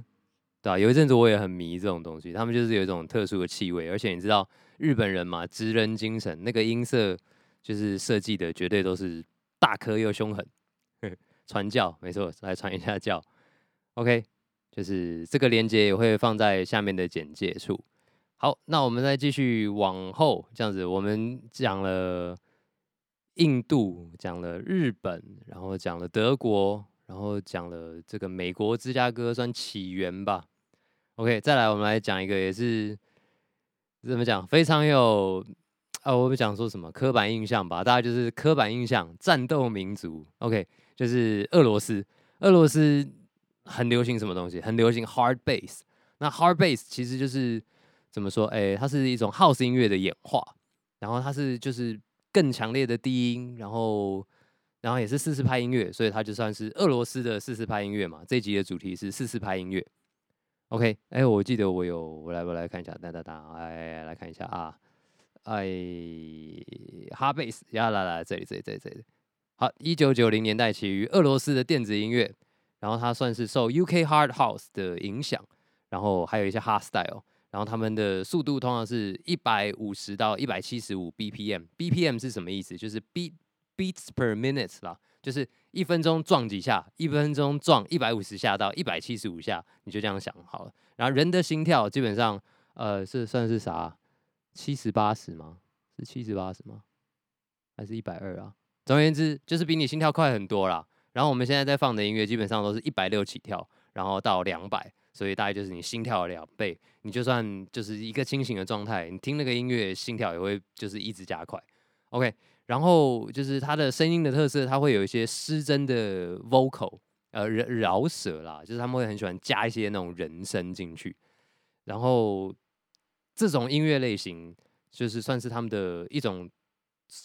对吧、有一阵子我也很迷这种东西，他们就是有一种特殊的气味，而且你知道日本人嘛，职人精神，那个音色就是设计的绝对都是大颗又凶狠，传教没错，来传一下教。OK，就是这个链接也会放在下面的简介处。好，那我们再继续往后，这样子我们讲了印度，讲了日本，然后讲了德国，然后讲了这个美国芝加哥算起源吧。OK，再来我们来讲一个也是怎么讲，非常有啊，我们讲说什么刻板印象吧，大概就是刻板印象，战斗民族。OK，就是俄罗斯，俄罗斯很流行什么东西？很流行 hard bass。那 hard bass 其实就是怎么说？哎、它是一种 house 音乐的演化，然后它是就是更强烈的低音，然后然后也是四四拍音乐，所以它就算是俄罗斯的四四拍音乐嘛。这集的主题是四四拍音乐。OK，哎、我记得我有，我来我来看一下，哒哒哒，哎，来看一下啊，哎，哈贝斯，呀，来来这里这里这里这里，好，一九九零年代起于俄罗斯的电子音乐，然后它算是受 UK Hard House 的影响，然后还有一些 Hard Style，然后他们的速度通常是一百五十到一百七十五 BPM，BPM 是什么意思？就是 beat beats per minute 啦，就是一分钟撞几下，一分钟撞一百五十下到一百七十五下，你就这样想好了。然后人的心跳基本上，呃，是算是啥？七十八十吗？是七十八十吗？还是一百二啊？总而言之，就是比你心跳快很多啦。然后我们现在在放的音乐基本上都是一百六起跳，然后到两百，所以大概就是你心跳的两倍。你就算就是一个清醒的状态，你听那个音乐，心跳也会就是一直加快。OK，然后就是它的声音的特色，它会有一些失真的 vocal，呃，饶饶舌啦，就是他们会很喜欢加一些那种人声进去。然后这种音乐类型，就是算是他们的一种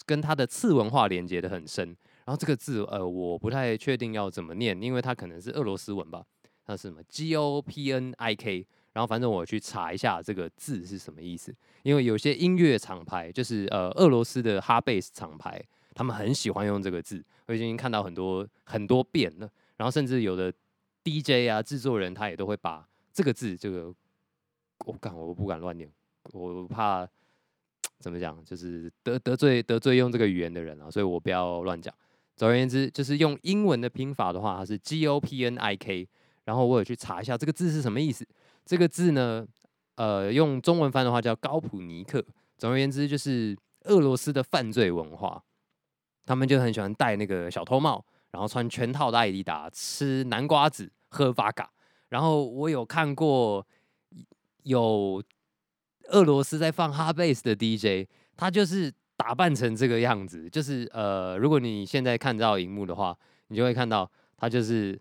跟它的次文化连接的很深。然后这个字，呃，我不太确定要怎么念，因为它可能是俄罗斯文吧，它是什么 G O P N I K。然后反正我去查一下这个字是什么意思，因为有些音乐厂牌，就是呃俄罗斯的哈贝斯厂牌，他们很喜欢用这个字，我已经看到很多很多遍了。然后甚至有的 DJ 啊制作人他也都会把这个字，这个我敢我不敢乱念，我怕怎么讲，就是得得罪得罪用这个语言的人啊，所以我不要乱讲。总而言之，就是用英文的拼法的话，它是 G O P N I K。然后我有去查一下这个字是什么意思。这个字呢，呃，用中文翻的话叫高普尼克。总而言之，就是俄罗斯的犯罪文化，他们就很喜欢戴那个小偷帽，然后穿全套的艾迪达，吃南瓜子，喝 v 嘎。然后我有看过有俄罗斯在放哈贝斯的 DJ，他就是打扮成这个样子，就是呃，如果你现在看到荧幕的话，你就会看到他就是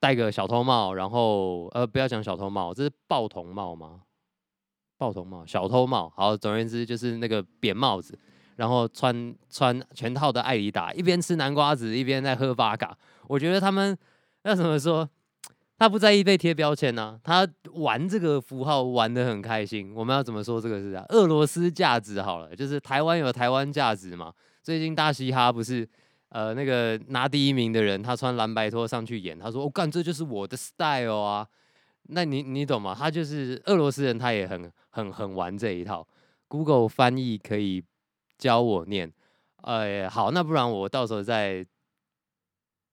戴个小偷帽，然后呃，不要讲小偷帽，这是报童帽吗？报童帽、小偷帽，好，总而言之就是那个扁帽子，然后穿穿全套的艾迪达，一边吃南瓜子，一边在喝八嘎。我觉得他们要怎么说？他不在意被贴标签呐、他玩这个符号玩的很开心。我们要怎么说这个是啊？俄罗斯价值好了，就是台湾有台湾价值嘛。最近大嘻哈不是呃那个拿第一名的人，他穿蓝白拖上去演，他说：“我、干，这就是我的 style 啊。”那你你懂吗？他就是俄罗斯人，他也很很很玩这一套。Google 翻译可以教我念。哎，好，那不然我到时候再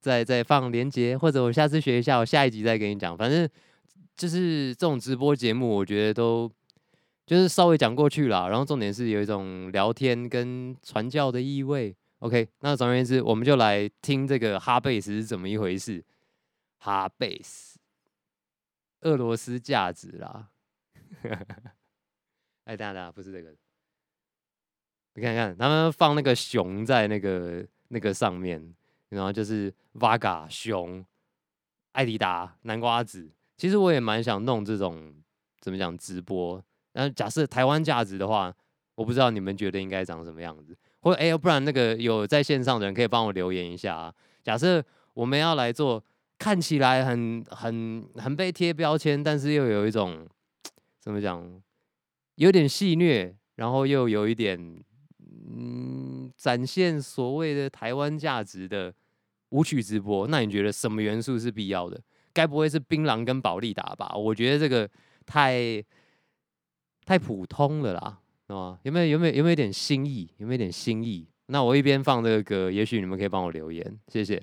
再再放连接，或者我下次学一下，我下一集再跟你讲。反正就是这种直播节目，我觉得都就是稍微讲过去了。然后重点是有一种聊天跟传教的意味。OK，那总而言之，我们就来听这个哈贝斯是怎么一回事。哈贝斯，俄罗斯价值啦。哎，等下等下，不是这个。你看看，他们放那个熊在那个那个上面，然后就是 Vaga 熊、艾迪达、南瓜子。其实我也蛮想弄这种怎么讲直播。但假设台湾价值的话，我不知道你们觉得应该长什么样子。或者哎，不然那个有在线上的人可以帮我留言一下啊。假设我们要来做看起来很很很被贴标签，但是又有一种怎么讲，有点戏谑，然后又有一点嗯展现所谓的台湾价值的舞曲直播，那你觉得什么元素是必要的？该不会是槟榔跟宝利达吧？我觉得这个太太普通了啦，啊？有没有有没有有没有一点新意？有没有一点新意？那我一边放这个歌，也许你们可以帮我留言，谢谢。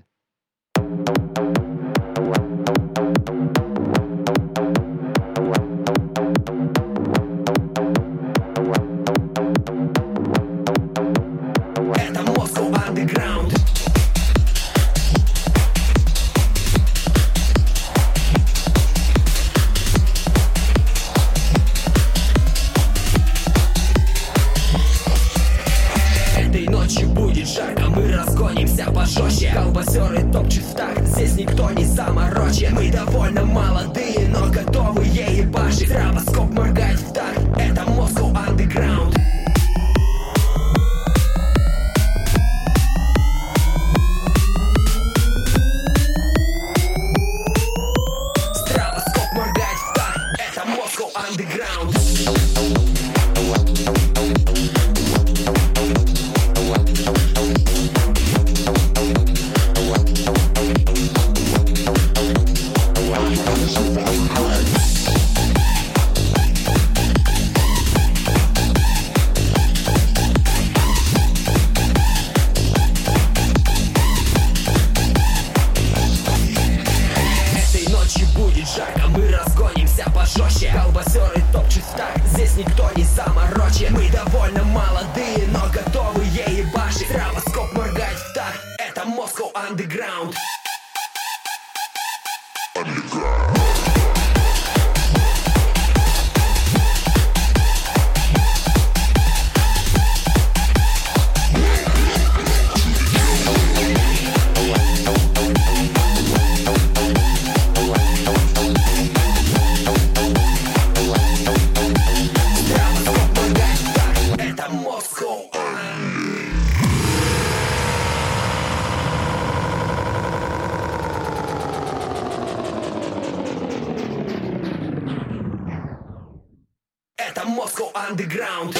Disco Underground.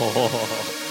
Oh.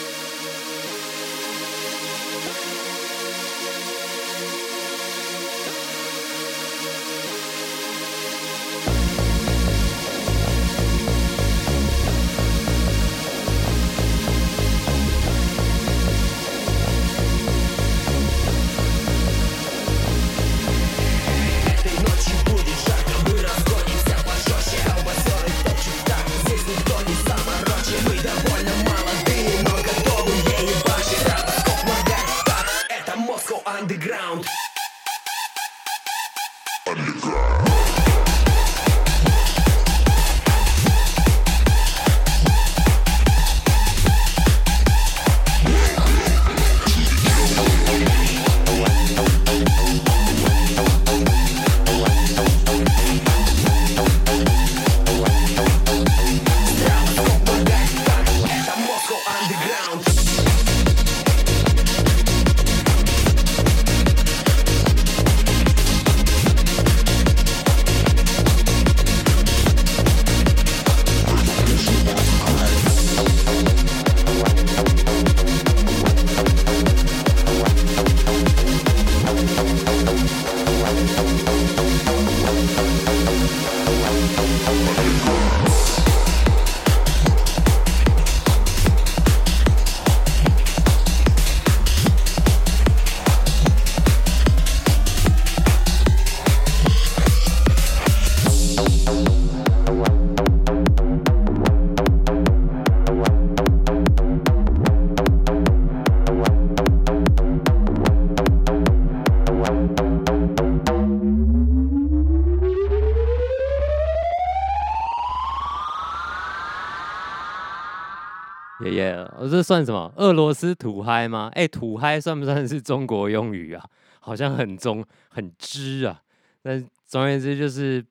算什么？俄罗斯土嗨吗？哎，土嗨算不算是中国用语啊？好像很中很知啊。但总而言之，就是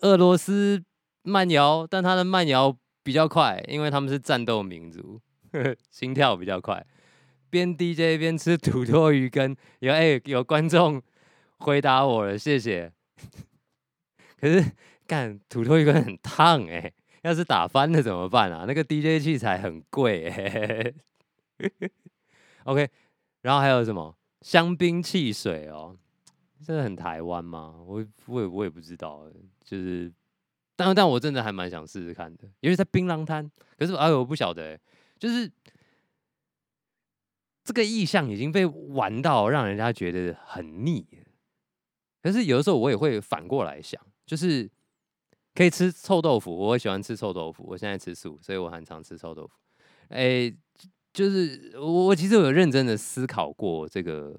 俄罗斯慢摇，但它的慢摇比较快，因为他们是战斗民族，心跳比较快。边 DJ 边吃土豆鱼羹，有哎、有观众回答我了，谢谢。可是干土豆鱼羹很烫哎、要是打翻了怎么办啊？那个 DJ 器材很贵、OK，然后还有什么香槟汽水哦？这个很台湾吗？我我也我也不知道，就是，但但我真的还蛮想试试看的，因为在槟榔摊。可是哎，我不晓得，就是这个意象已经被玩到让人家觉得很腻。可是有的时候我也会反过来想，就是可以吃臭豆腐，我喜欢吃臭豆腐，我现在吃素，所以我很常吃臭豆腐。哎、就是我我其实有认真的思考过这个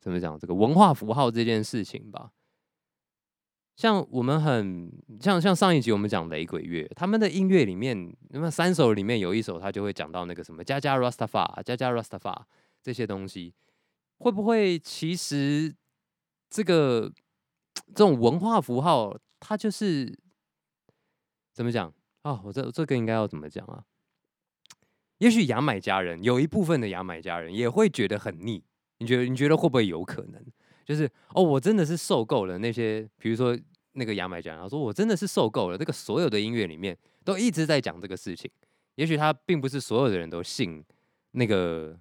怎么讲这个文化符号这件事情吧。像我们很像像上一集我们讲雷鬼乐，他们的音乐里面，那么三首里面有一首他就会讲到那个什么加加 Rastafar、加加 Rastafa 这些东西，会不会其实这个 这种文化符号，他就是怎么讲啊？我这这个应该要怎么讲啊？也许牙买加人有一部分的牙买加人也会觉得很腻，你觉得你觉得会不会有可能？就是哦，我真的是受够了那些，比如说那个牙买加人，他说我真的是受够了，这个所有的音乐里面都一直在讲这个事情。也许他并不是所有的人都信那个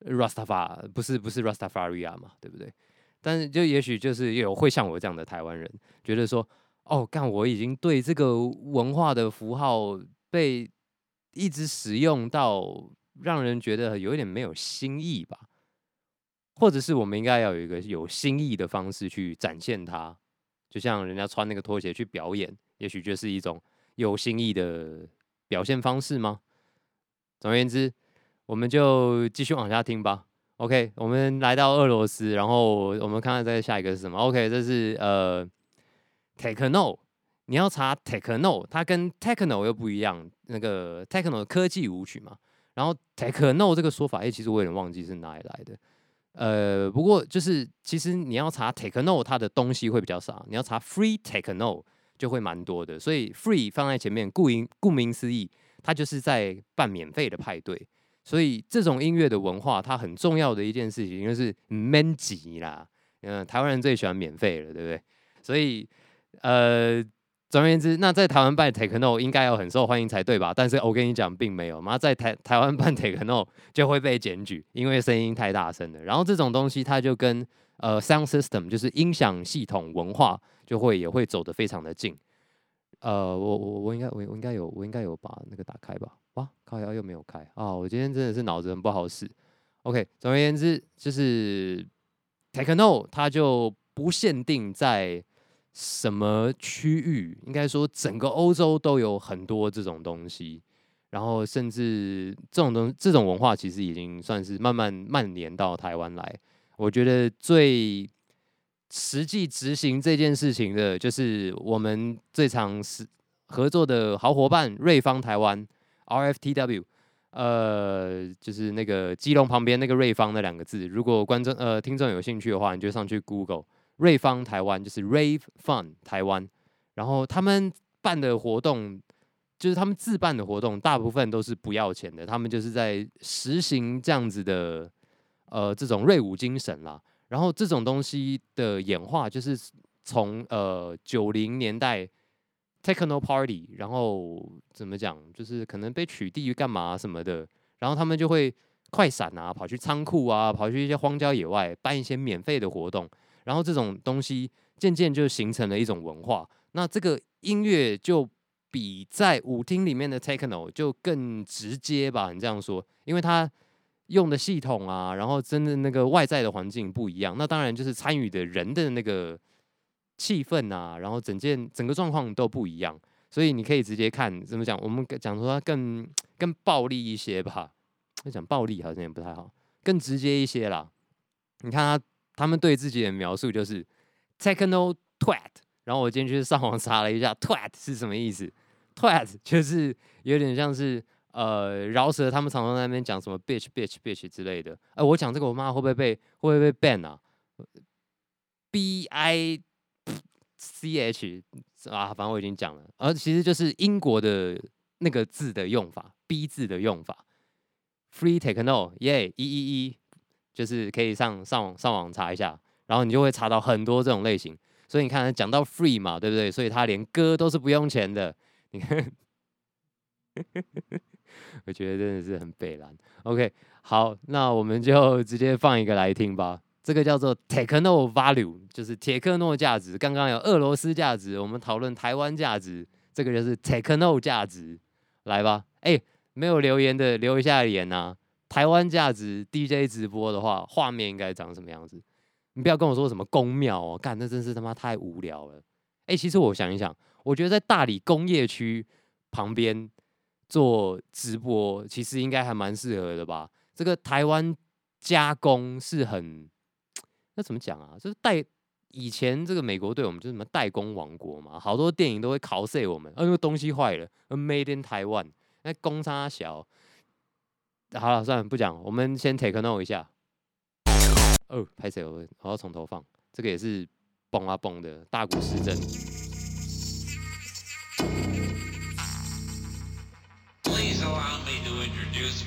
Rastafa，不是不是 Rastafaria 嘛，对不对？但是就也许就是有会像我这样的台湾人，觉得说哦，干我已经对这个文化的符号被一直使用到让人觉得有一点没有新意吧。或者是我们应该要有一个有新意的方式去展现它，就像人家穿那个拖鞋去表演，也许就是一种有新意的表现方式吗？总而言之，我们就继续往下听吧。OK，我们来到俄罗斯，然后我们看看再下一个是什么。OK，这是呃 techno，你要查 techno，它跟 techno 又不一样，那个 techno 科技舞曲嘛，然后 techno 这个说法，哎、其实我有点忘记是哪里来的。呃，不过就是其实你要查 techno，它的东西会比较少，你要查 free techno 就会蛮多的。所以 free 放在前面，顾名顾名思义，它就是在办免费的派对。所以这种音乐的文化，它很重要的一件事情就是免级啦。嗯、台湾人最喜欢免费了，对不对？所以呃，总而言之，那在台湾办 techno 应该要很受欢迎才对吧？但是我跟你讲，并没有，妈在台台湾办 techno 就会被检举，因为声音太大声了。然后这种东西它就跟呃 sound system 就是音响系统文化就会也会走得非常的近。呃，我我我应该我我应该有我应该有把那个打开吧？哇，靠腰又没有开啊！我今天真的是脑子很不好使。OK，总而言之就是 techno 它就不限定在什么区域，应该说整个欧洲都有很多这种东西。然后甚至这种东这种文化其实已经算是慢慢蔓延到台湾来。我觉得最实际执行这件事情的，就是我们最常是合作的好伙伴瑞芳台湾 RFTW，呃，就是那个基隆旁边那个瑞芳那两个字。如果观众呃听众有兴趣的话，你就上去 Google 瑞芳台湾，就是 Rave Fun 台湾。然后他们办的活动，就是他们自办的活动，大部分都是不要钱的。他们就是在实行这样子的呃这种瑞舞精神啦。然后这种东西的演化，就是从呃九零年代 techno party，然后怎么讲，就是可能被取缔于干嘛什么的，然后他们就会快闪啊，跑去仓库啊，跑去一些荒郊野外办一些免费的活动，然后这种东西渐渐就形成了一种文化。那这个音乐就比在舞厅里面的 techno 就更直接吧，你这样说，因为它用的系统啊，然后真的那个外在的环境不一样，那当然就是参与的人的那个气氛啊，然后整件整个状况都不一样，所以你可以直接看怎么讲，我们讲说它更更暴力一些吧，讲暴力好像也不太好，更直接一些啦。你看他他们对自己的描述就是 techno twat，然后我今天去上网查了一下 twat 是什么意思，twat 就是有点像是。呃，饶舌他们常常在那边讲什么 bitch bitch bitch 之类的。哎、我讲这个，我妈会不会被会不会被 ban 啊？B I C H 啊，反正我已经讲了。而其实就是英国的那个字的用法，B 字的用法。Free techno，耶，一一一，就是可以上上网上网查一下，然后你就会查到很多这种类型。所以你看，讲到 free 嘛，对不对？所以他连歌都是不用钱的。你看，我觉得真的是很北蓝。OK，好，那我们就直接放一个来听吧。这个叫做 techno value，就是铁克诺价值。刚刚有俄罗斯价值，我们讨论台湾价值，这个就是 techno 价值。来吧，哎，没有留言的留一下言呐。台湾价值 DJ 直播的话，画面应该长什么样子？你不要跟我说什么宫庙哦，干那真是他妈太无聊了。哎，其实我想一想，我觉得在大理工业区旁边做直播，其实应该还蛮适合的吧。这个台湾加工是很。那怎么讲啊？就是代以前这个美国对我们就什么代工王国嘛，好多电影都会拷碎我们，啊，那个东西坏了，Made in Taiwan，那公差小。好了，算了，不讲，我们先 take note 一下。哦，拍谁？我我要从头放，这个也是蹦啊蹦的大鼓失真。Please allow me to introduce.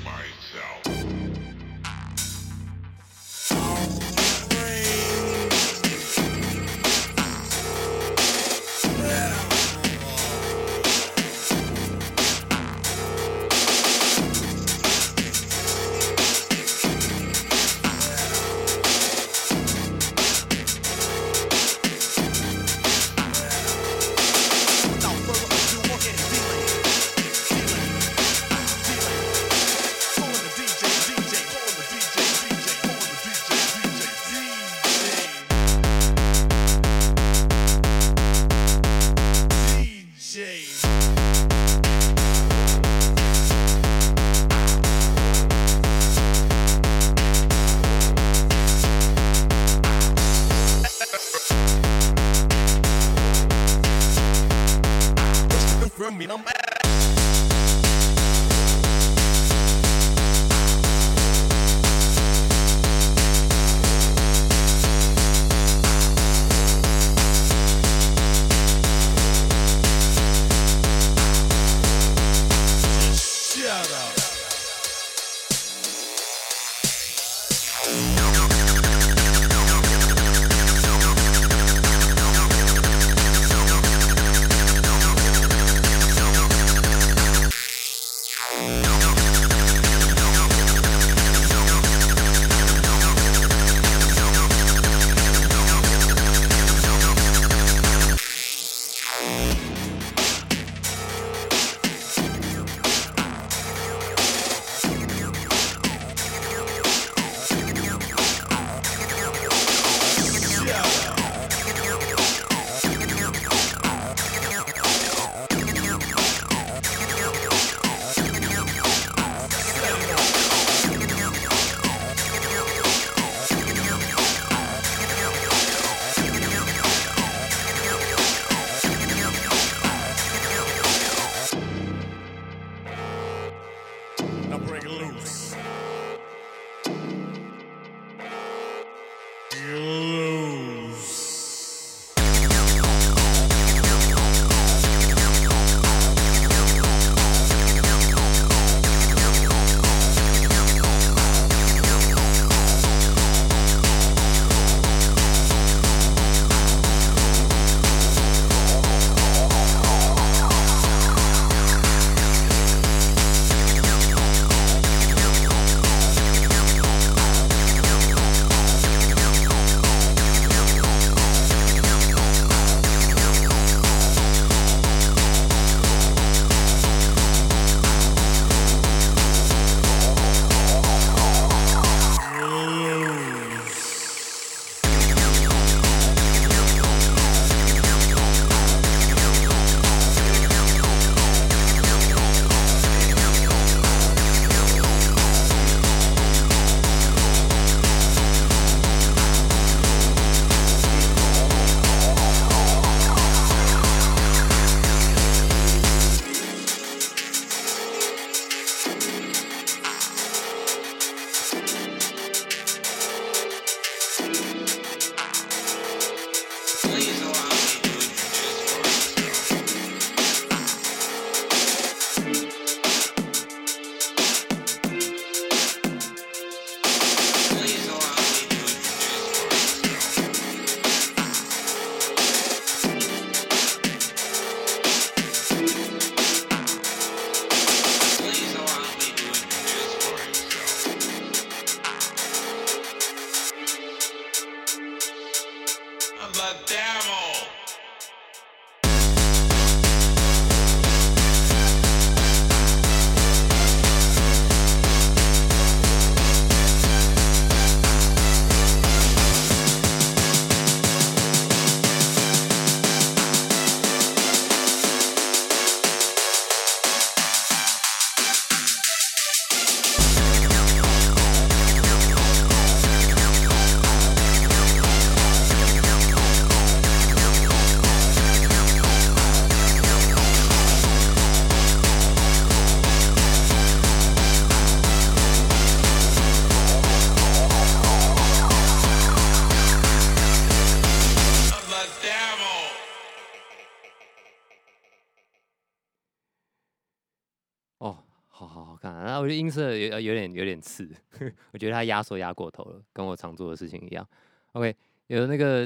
音色有呃有点有点刺，我觉得他压缩压过头了，跟我常做的事情一样。OK，有那个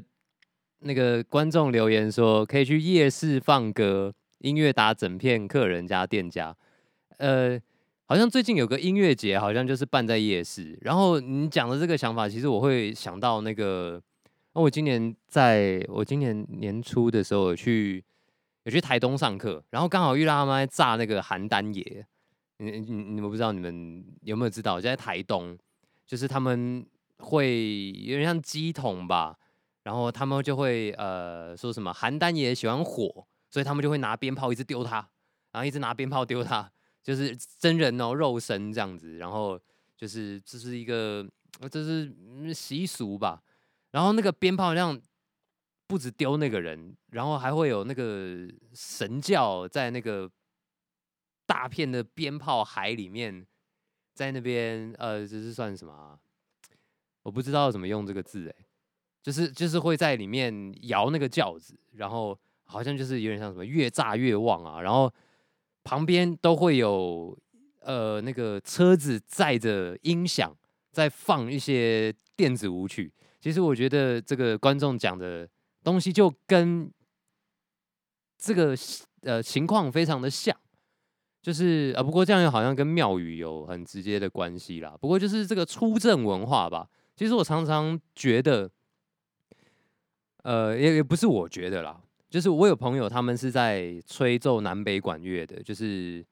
那个观众留言说，可以去夜市放歌，音乐打整片客人加店家。呃，好像最近有个音乐节，好像就是办在夜市。然后你讲的这个想法，其实我会想到那个，哦我今年在我今年年初的时候有去有去台东上课，然后刚好遇到他们在炸那个邯郸爷。你你你们不知道你们有没有知道，就在台东，就是他们会有点像鸡桶吧，然后他们就会呃说什么邯郸爷喜欢火，所以他们就会拿鞭炮一直丢他，然后一直拿鞭炮丢他，就是真人哦肉身这样子，然后就是这是一个这是习俗吧，然后那个鞭炮这样不止丢那个人，然后还会有那个神教在那个大片的鞭炮海里面，在那边呃这是算什么、我不知道怎么用这个字哎，就是就是会在里面摇那个轿子，然后好像就是有点像什么越炸越旺啊，然后旁边都会有呃那个车子载着音响在放一些电子舞曲。其实我觉得这个观众讲的东西就跟这个呃情况非常的像。就是啊，不过这样又好像跟庙宇有很直接的关系啦。不过就是这个出镇文化吧，其实我常常觉得，呃，也也不是我觉得啦，就是我有朋友他们是在吹奏南北管乐的，就是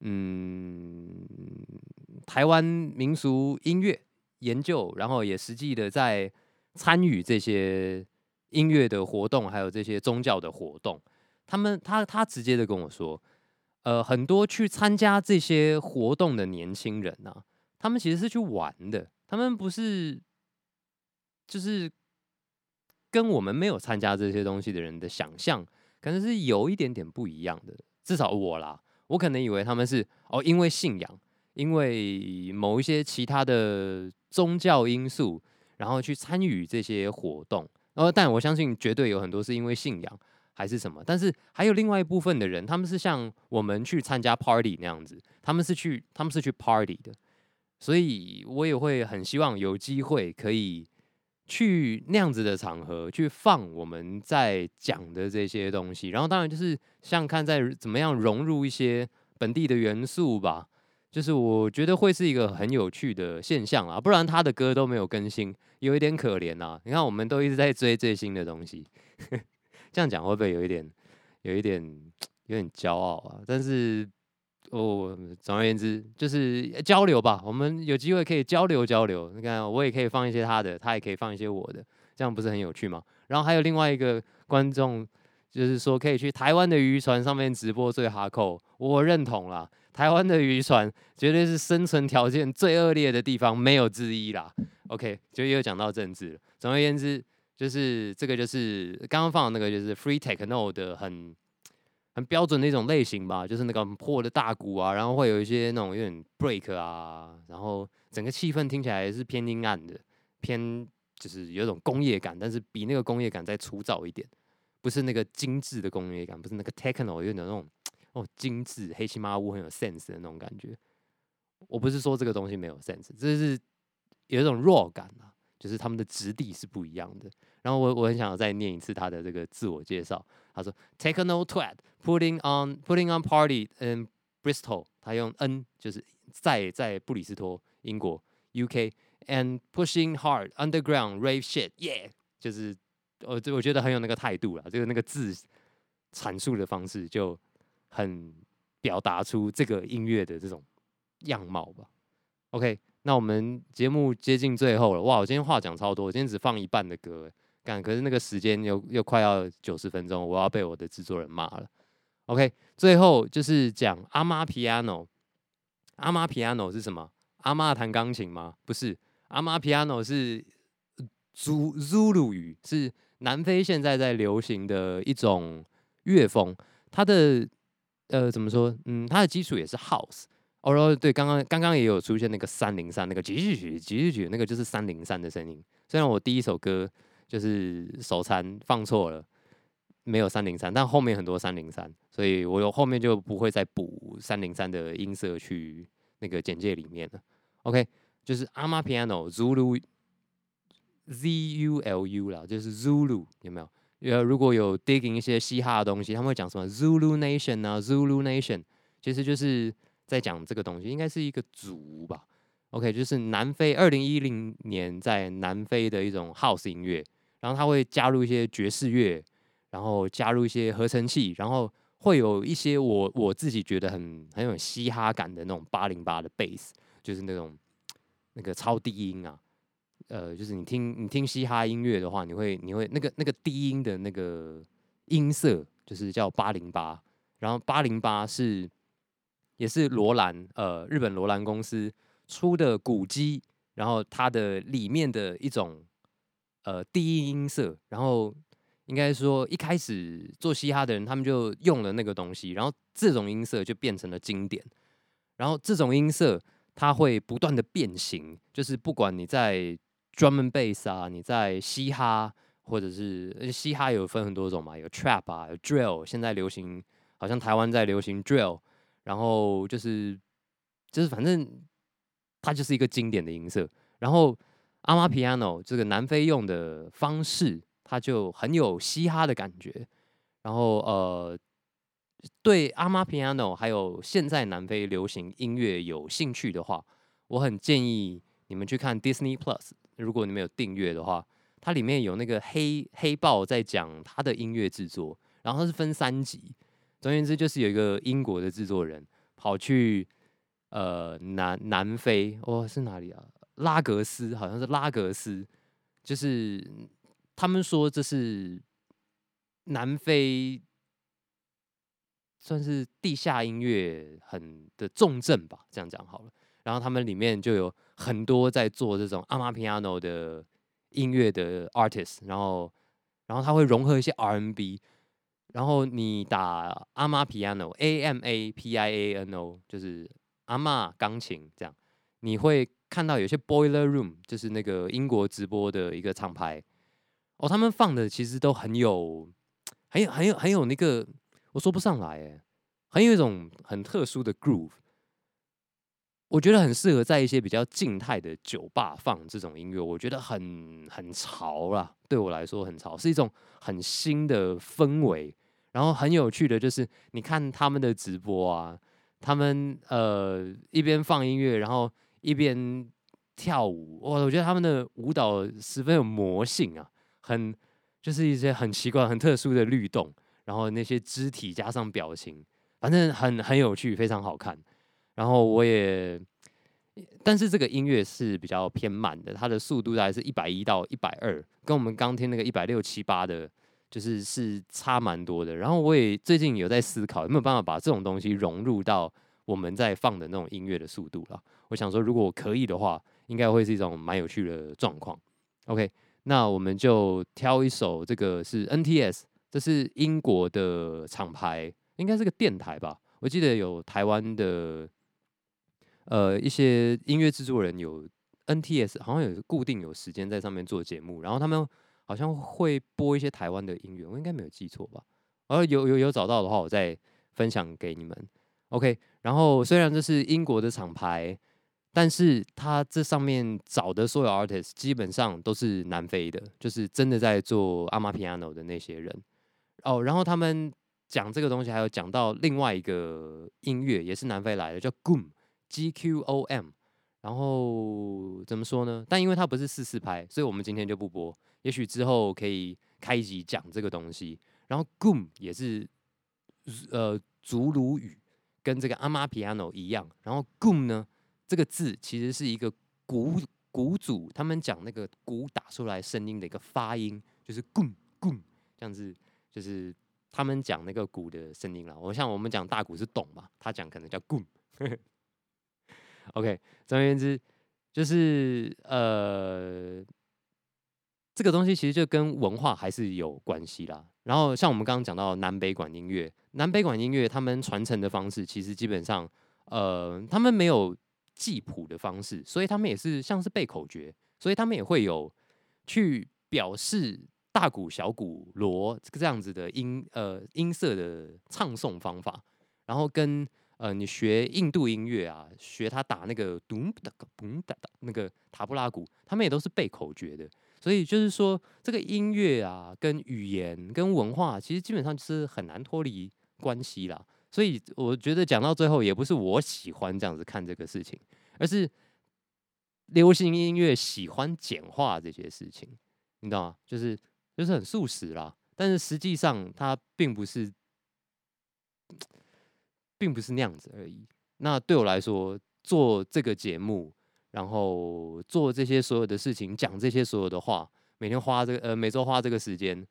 嗯，台湾民俗音乐研究，然后也实际的在参与这些音乐的活动，还有这些宗教的活动。他们他他直接的跟我说。呃，很多去参加这些活动的年轻人啊，他们其实是去玩的，他们不是就是跟我们没有参加这些东西的人的想象，可能是有一点点不一样的。至少我啦，我可能以为他们是哦，因为信仰，因为某一些其他的宗教因素，然后去参与这些活动。然后，但我相信绝对有很多是因为信仰。还是什么？但是还有另外一部分的人，他们是像我们去参加 party 那样子，他们是去他们是去 party 的，所以我也会很希望有机会可以去那样子的场合去放我们在讲的这些东西。然后当然就是像看在怎么样融入一些本地的元素吧，就是我觉得会是一个很有趣的现象啊。不然他的歌都没有更新，有一点可怜啊。你看我们都一直在追最新的东西。这样讲会不会有一点、有一点、有点骄傲啊？但是，哦，总而言之，就是交流吧。我们有机会可以交流交流。你看，我也可以放一些他的，他也可以放一些我的，这样不是很有趣吗？然后还有另外一个观众，就是说可以去台湾的渔船上面直播最哈扣，我认同啦。台湾的渔船绝对是生存条件最恶劣的地方，没有之一啦。OK，就又讲到政治了。总而言之。就是这个，就是刚刚放的那个，就是 free techno 的很很标准的一种类型吧，就是那个破的大鼓啊，然后会有一些那种有点 break 啊，然后整个气氛听起来是偏阴暗的，偏就是有一种工业感，但是比那个工业感再粗糙一点，不是那个精致的工业感，不是那个 techno 有点那种哦精致黑漆麻乌很有 sense 的那种感觉。我不是说这个东西没有 sense，这是有一种弱感啊，就是他们的质地是不一样的。然后我我很想要再念一次他的这个自我介绍。他说：“Techno Twat putting on putting on party in Bristol。”他用 N 就是在在布里斯托英国 UK and pushing hard underground rave shit yeah，就是我我觉得很有那个态度了。这个那个字阐述的方式就很表达出这个音乐的这种样貌吧。OK，那我们节目接近最后了。哇，我今天话讲超多，我今天只放一半的歌。干，可是那个时间又又快要九十分钟，我要被我的制作人骂了。OK，最后就是讲阿妈 piano。阿妈 piano 是什么？阿妈弹钢琴吗？不是，阿妈 piano 是 Zu Zulu 语，是南非现在在流行的一种乐风。它的呃怎么说？嗯，它的基础也是 house。哦，对，刚刚刚刚也有出现那个三零三，那个几几几几几，那个就是三零三的声音。虽然我第一首歌。就是手残放错了，没有三零三，但后面很多三零三，所以我有后面就不会再补三零三的音色去那个简介里面了。OK，就是阿玛 piano Zulu Z U L U 啦，就是 Zulu 有没有？呃，如果有 digging 一些嘻哈的东西，他们会讲什么 Zulu Nation 啊，Zulu Nation，其实就是在讲这个东西，应该是一个族吧。OK，就是南非二零一零年在南非的一种 House 音乐，然后它会加入一些爵士乐，然后加入一些合成器，然后会有一些我我自己觉得很很有嘻哈感的那种八零八的 bass，就是那种那个超低音啊，呃，就是你听你听嘻哈音乐的话，你会你会那个那个低音的那个音色，就是叫八零八，然后八零八是也是罗兰呃日本罗兰公司出的鼓机，然后它的里面的一种呃低音音色，然后应该说一开始做嘻哈的人，他们就用了那个东西，然后这种音色就变成了经典，然后这种音色它会不断的变形，就是不管你在专门贝斯啊，你在嘻哈或者是嘻哈有分很多种嘛，有 trap 啊，有 drill，现在流行好像台湾在流行 drill，然后就是就是反正它就是一个经典的音色。然后阿玛 piano 这个南非用的方式，它就很有嘻哈的感觉。然后呃，对阿玛 piano 还有现在南非流行音乐有兴趣的话，我很建议你们去看 Disney Plus。如果你们有订阅的话，它里面有那个黑黑豹在讲他的音乐制作，然后它是分三集。总而言之，就是有一个英国的制作人跑去呃南南非，哦是哪里啊？拉格斯，好像是拉格斯，就是他们说这是南非算是地下音乐很的重镇吧，这样讲好了。然后他们里面就有很多在做这种阿玛 piano 的音乐的 artist，然后然后他会融合一些 R&B，然后你打阿妈 piano A M A P I A N O，就是阿妈钢琴这样，你会看到有些 Boiler Room，就是那个英国直播的一个厂牌，哦，他们放的其实都很有很有很有很有那个，我说不上来哎，很有一种很特殊的 groove。我觉得很适合在一些比较静态的酒吧放这种音乐，我觉得很很潮啦，对我来说很潮，是一种很新的氛围。然后很有趣的就是，你看他们的直播啊，他们呃一边放音乐，然后一边跳舞，哇，我觉得他们的舞蹈十分有魔性啊，很就是一些很奇怪、很特殊的律动，然后那些肢体加上表情，反正很很有趣，非常好看。然后我也，但是这个音乐是比较偏慢的，它的速度大概是一百一到一百二，跟我们刚听那个一百六七八的，就是是差蛮多的。然后我也最近有在思考，有没有办法把这种东西融入到我们在放的那种音乐的速度了。我想说，如果可以的话，应该会是一种蛮有趣的状况。OK，那我们就挑一首，这个是 NTS，这是英国的厂牌，应该是个电台吧？我记得有台湾的。呃，一些音乐制作人有 NTS，好像有固定有时间在上面做节目，然后他们好像会播一些台湾的音乐，我应该没有记错吧？而有有有找到的话，我再分享给你们。OK，然后虽然这是英国的厂牌，但是他这上面找的所有 artist 基本上都是南非的，就是真的在做阿玛 piano 的那些人。哦，然后他们讲这个东西，还有讲到另外一个音乐，也是南非来的，叫 Goom。G Q O M，然后怎么说呢？但因为它不是四四拍，所以我们今天就不播。也许之后可以开一集讲这个东西。然后 Goom 也是呃祖鲁语，跟这个阿玛 piano 一样。然后 Goom 呢，这个字其实是一个鼓鼓组，他们讲那个鼓打出来声音的一个发音，就是 Goom Goom 这样子，就是他们讲那个鼓的声音啦。我像我们讲大鼓是懂嘛，他讲可能叫 Goom。OK，总而言之，就是呃，这个东西其实就跟文化还是有关系啦。然后像我们刚刚讲到南北管音乐，南北管音乐他们传承的方式，其实基本上呃，他们没有记谱的方式，所以他们也是像是背口诀，所以他们也会有去表示大鼓、小鼓、锣这个这样子的音呃音色的唱诵方法，然后跟呃你学印度音乐啊，学他打那个咚哒咚哒哒那个塔布拉鼓，他们也都是背口诀的。所以就是说，这个音乐啊，跟语言、跟文化，其实基本上就是很难脱离关系啦。所以我觉得讲到最后，也不是我喜欢这样子看这个事情，而是流行音乐喜欢简化这些事情，你知道吗？就是就是很素食啦，但是实际上它并不是，并不是那样子而已。那对我来说，做这个节目。然后做这些所有的事情，讲这些所有的话，每天花这个呃每周花这个时间，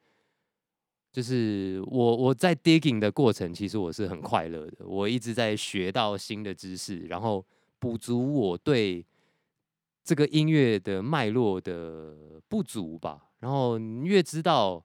就是我我在 digging 的过程，其实我是很快乐的。我一直在学到新的知识，然后补足我对这个音乐的脉络的不足吧。然后越知道，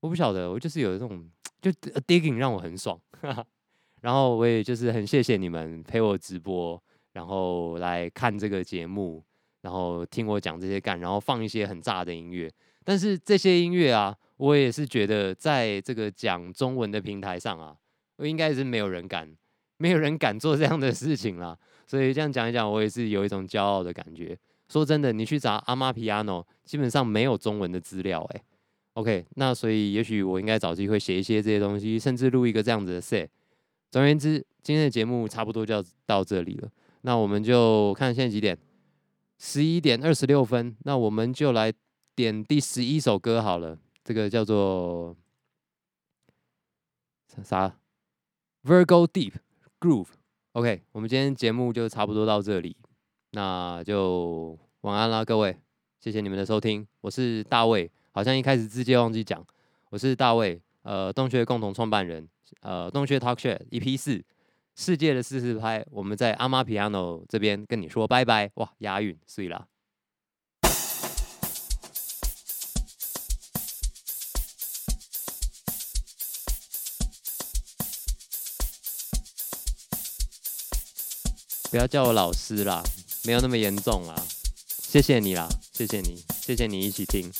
我不晓得，我就是有一种就 digging 让我很爽。然后我也就是很谢谢你们陪我直播。然后来看这个节目，然后听我讲这些干，然后放一些很炸的音乐。但是这些音乐啊，我也是觉得在这个讲中文的平台上啊，我应该是没有人敢，没有人敢做这样的事情啦。所以这样讲一讲，我也是有一种骄傲的感觉。说真的，你去找阿妈 piano，基本上没有中文的资料哎。OK，那所以也许我应该找机会写一些这些东西，甚至录一个这样子的 set。总而言之，今天的节目差不多就要到这里了。那我们就看现在几点，十一点二十六分。那我们就来点第十一首歌好了，这个叫做啥？Virgo Deep Groove。OK，我们今天节目就差不多到这里，那就晚安啦，各位，谢谢你们的收听。我是大卫，好像一开始直接忘记讲，我是大卫，呃，洞穴共同创办人，呃，洞穴 Talk Show EP 四。世界的四四拍，我们在阿妈 piano 这边跟你说拜拜哇，押韵，碎了。不要叫我老师啦，没有那么严重啦，谢谢你啦，谢谢你，谢谢你一起听。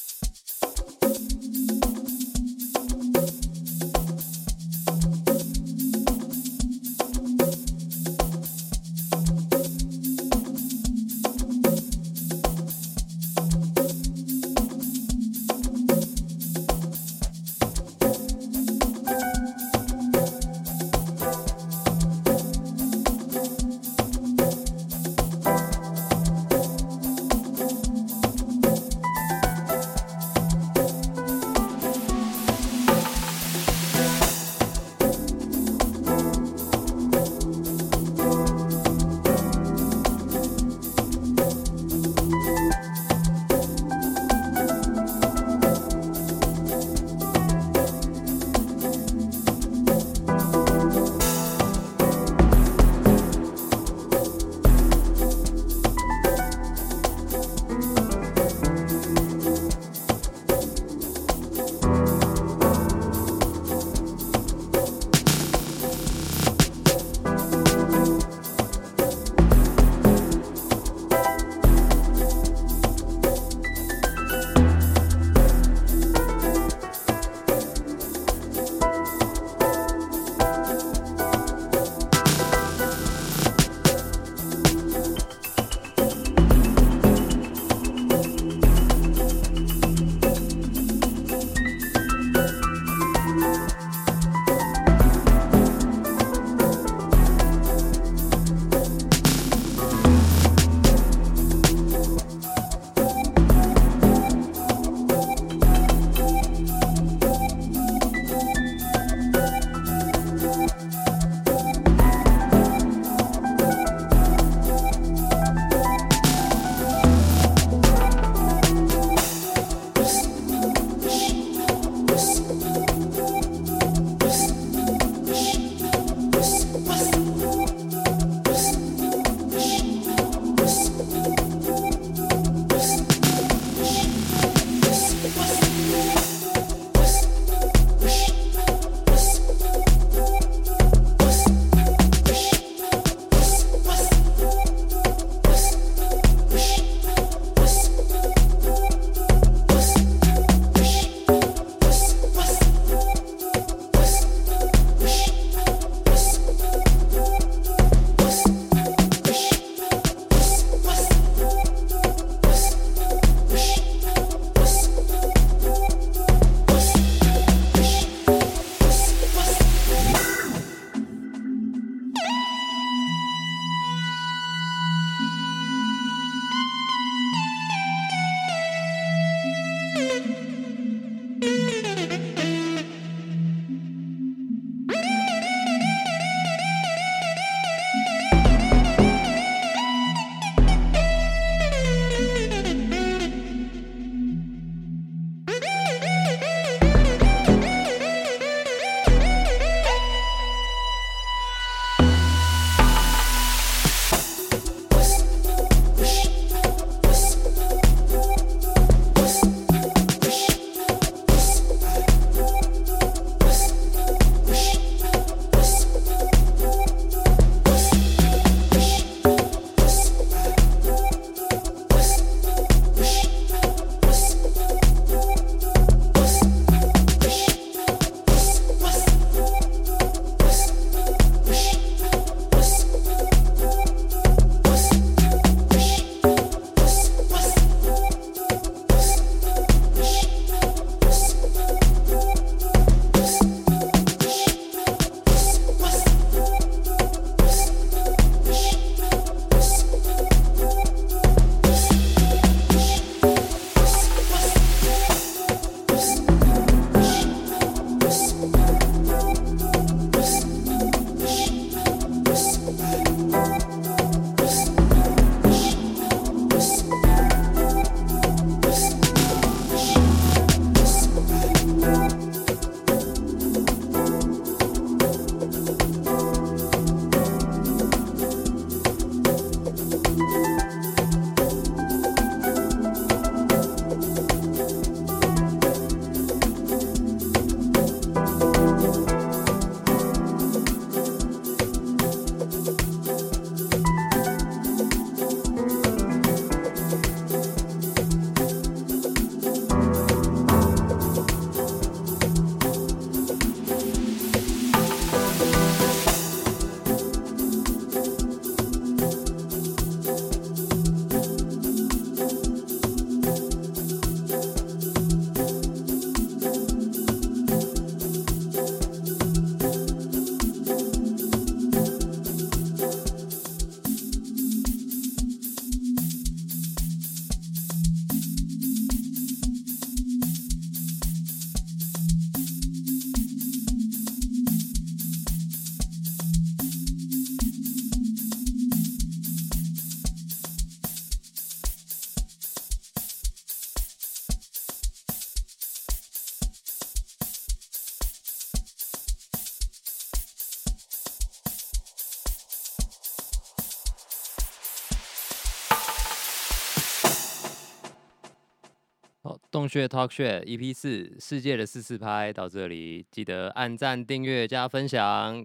洞穴 Talk Show EP 四世界的四四拍到这里，记得按赞、订阅、加分享，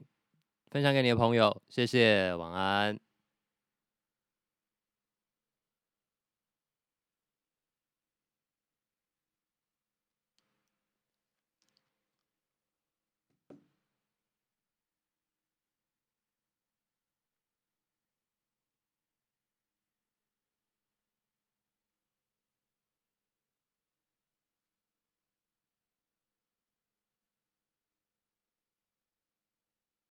分享给你的朋友，谢谢，晚安。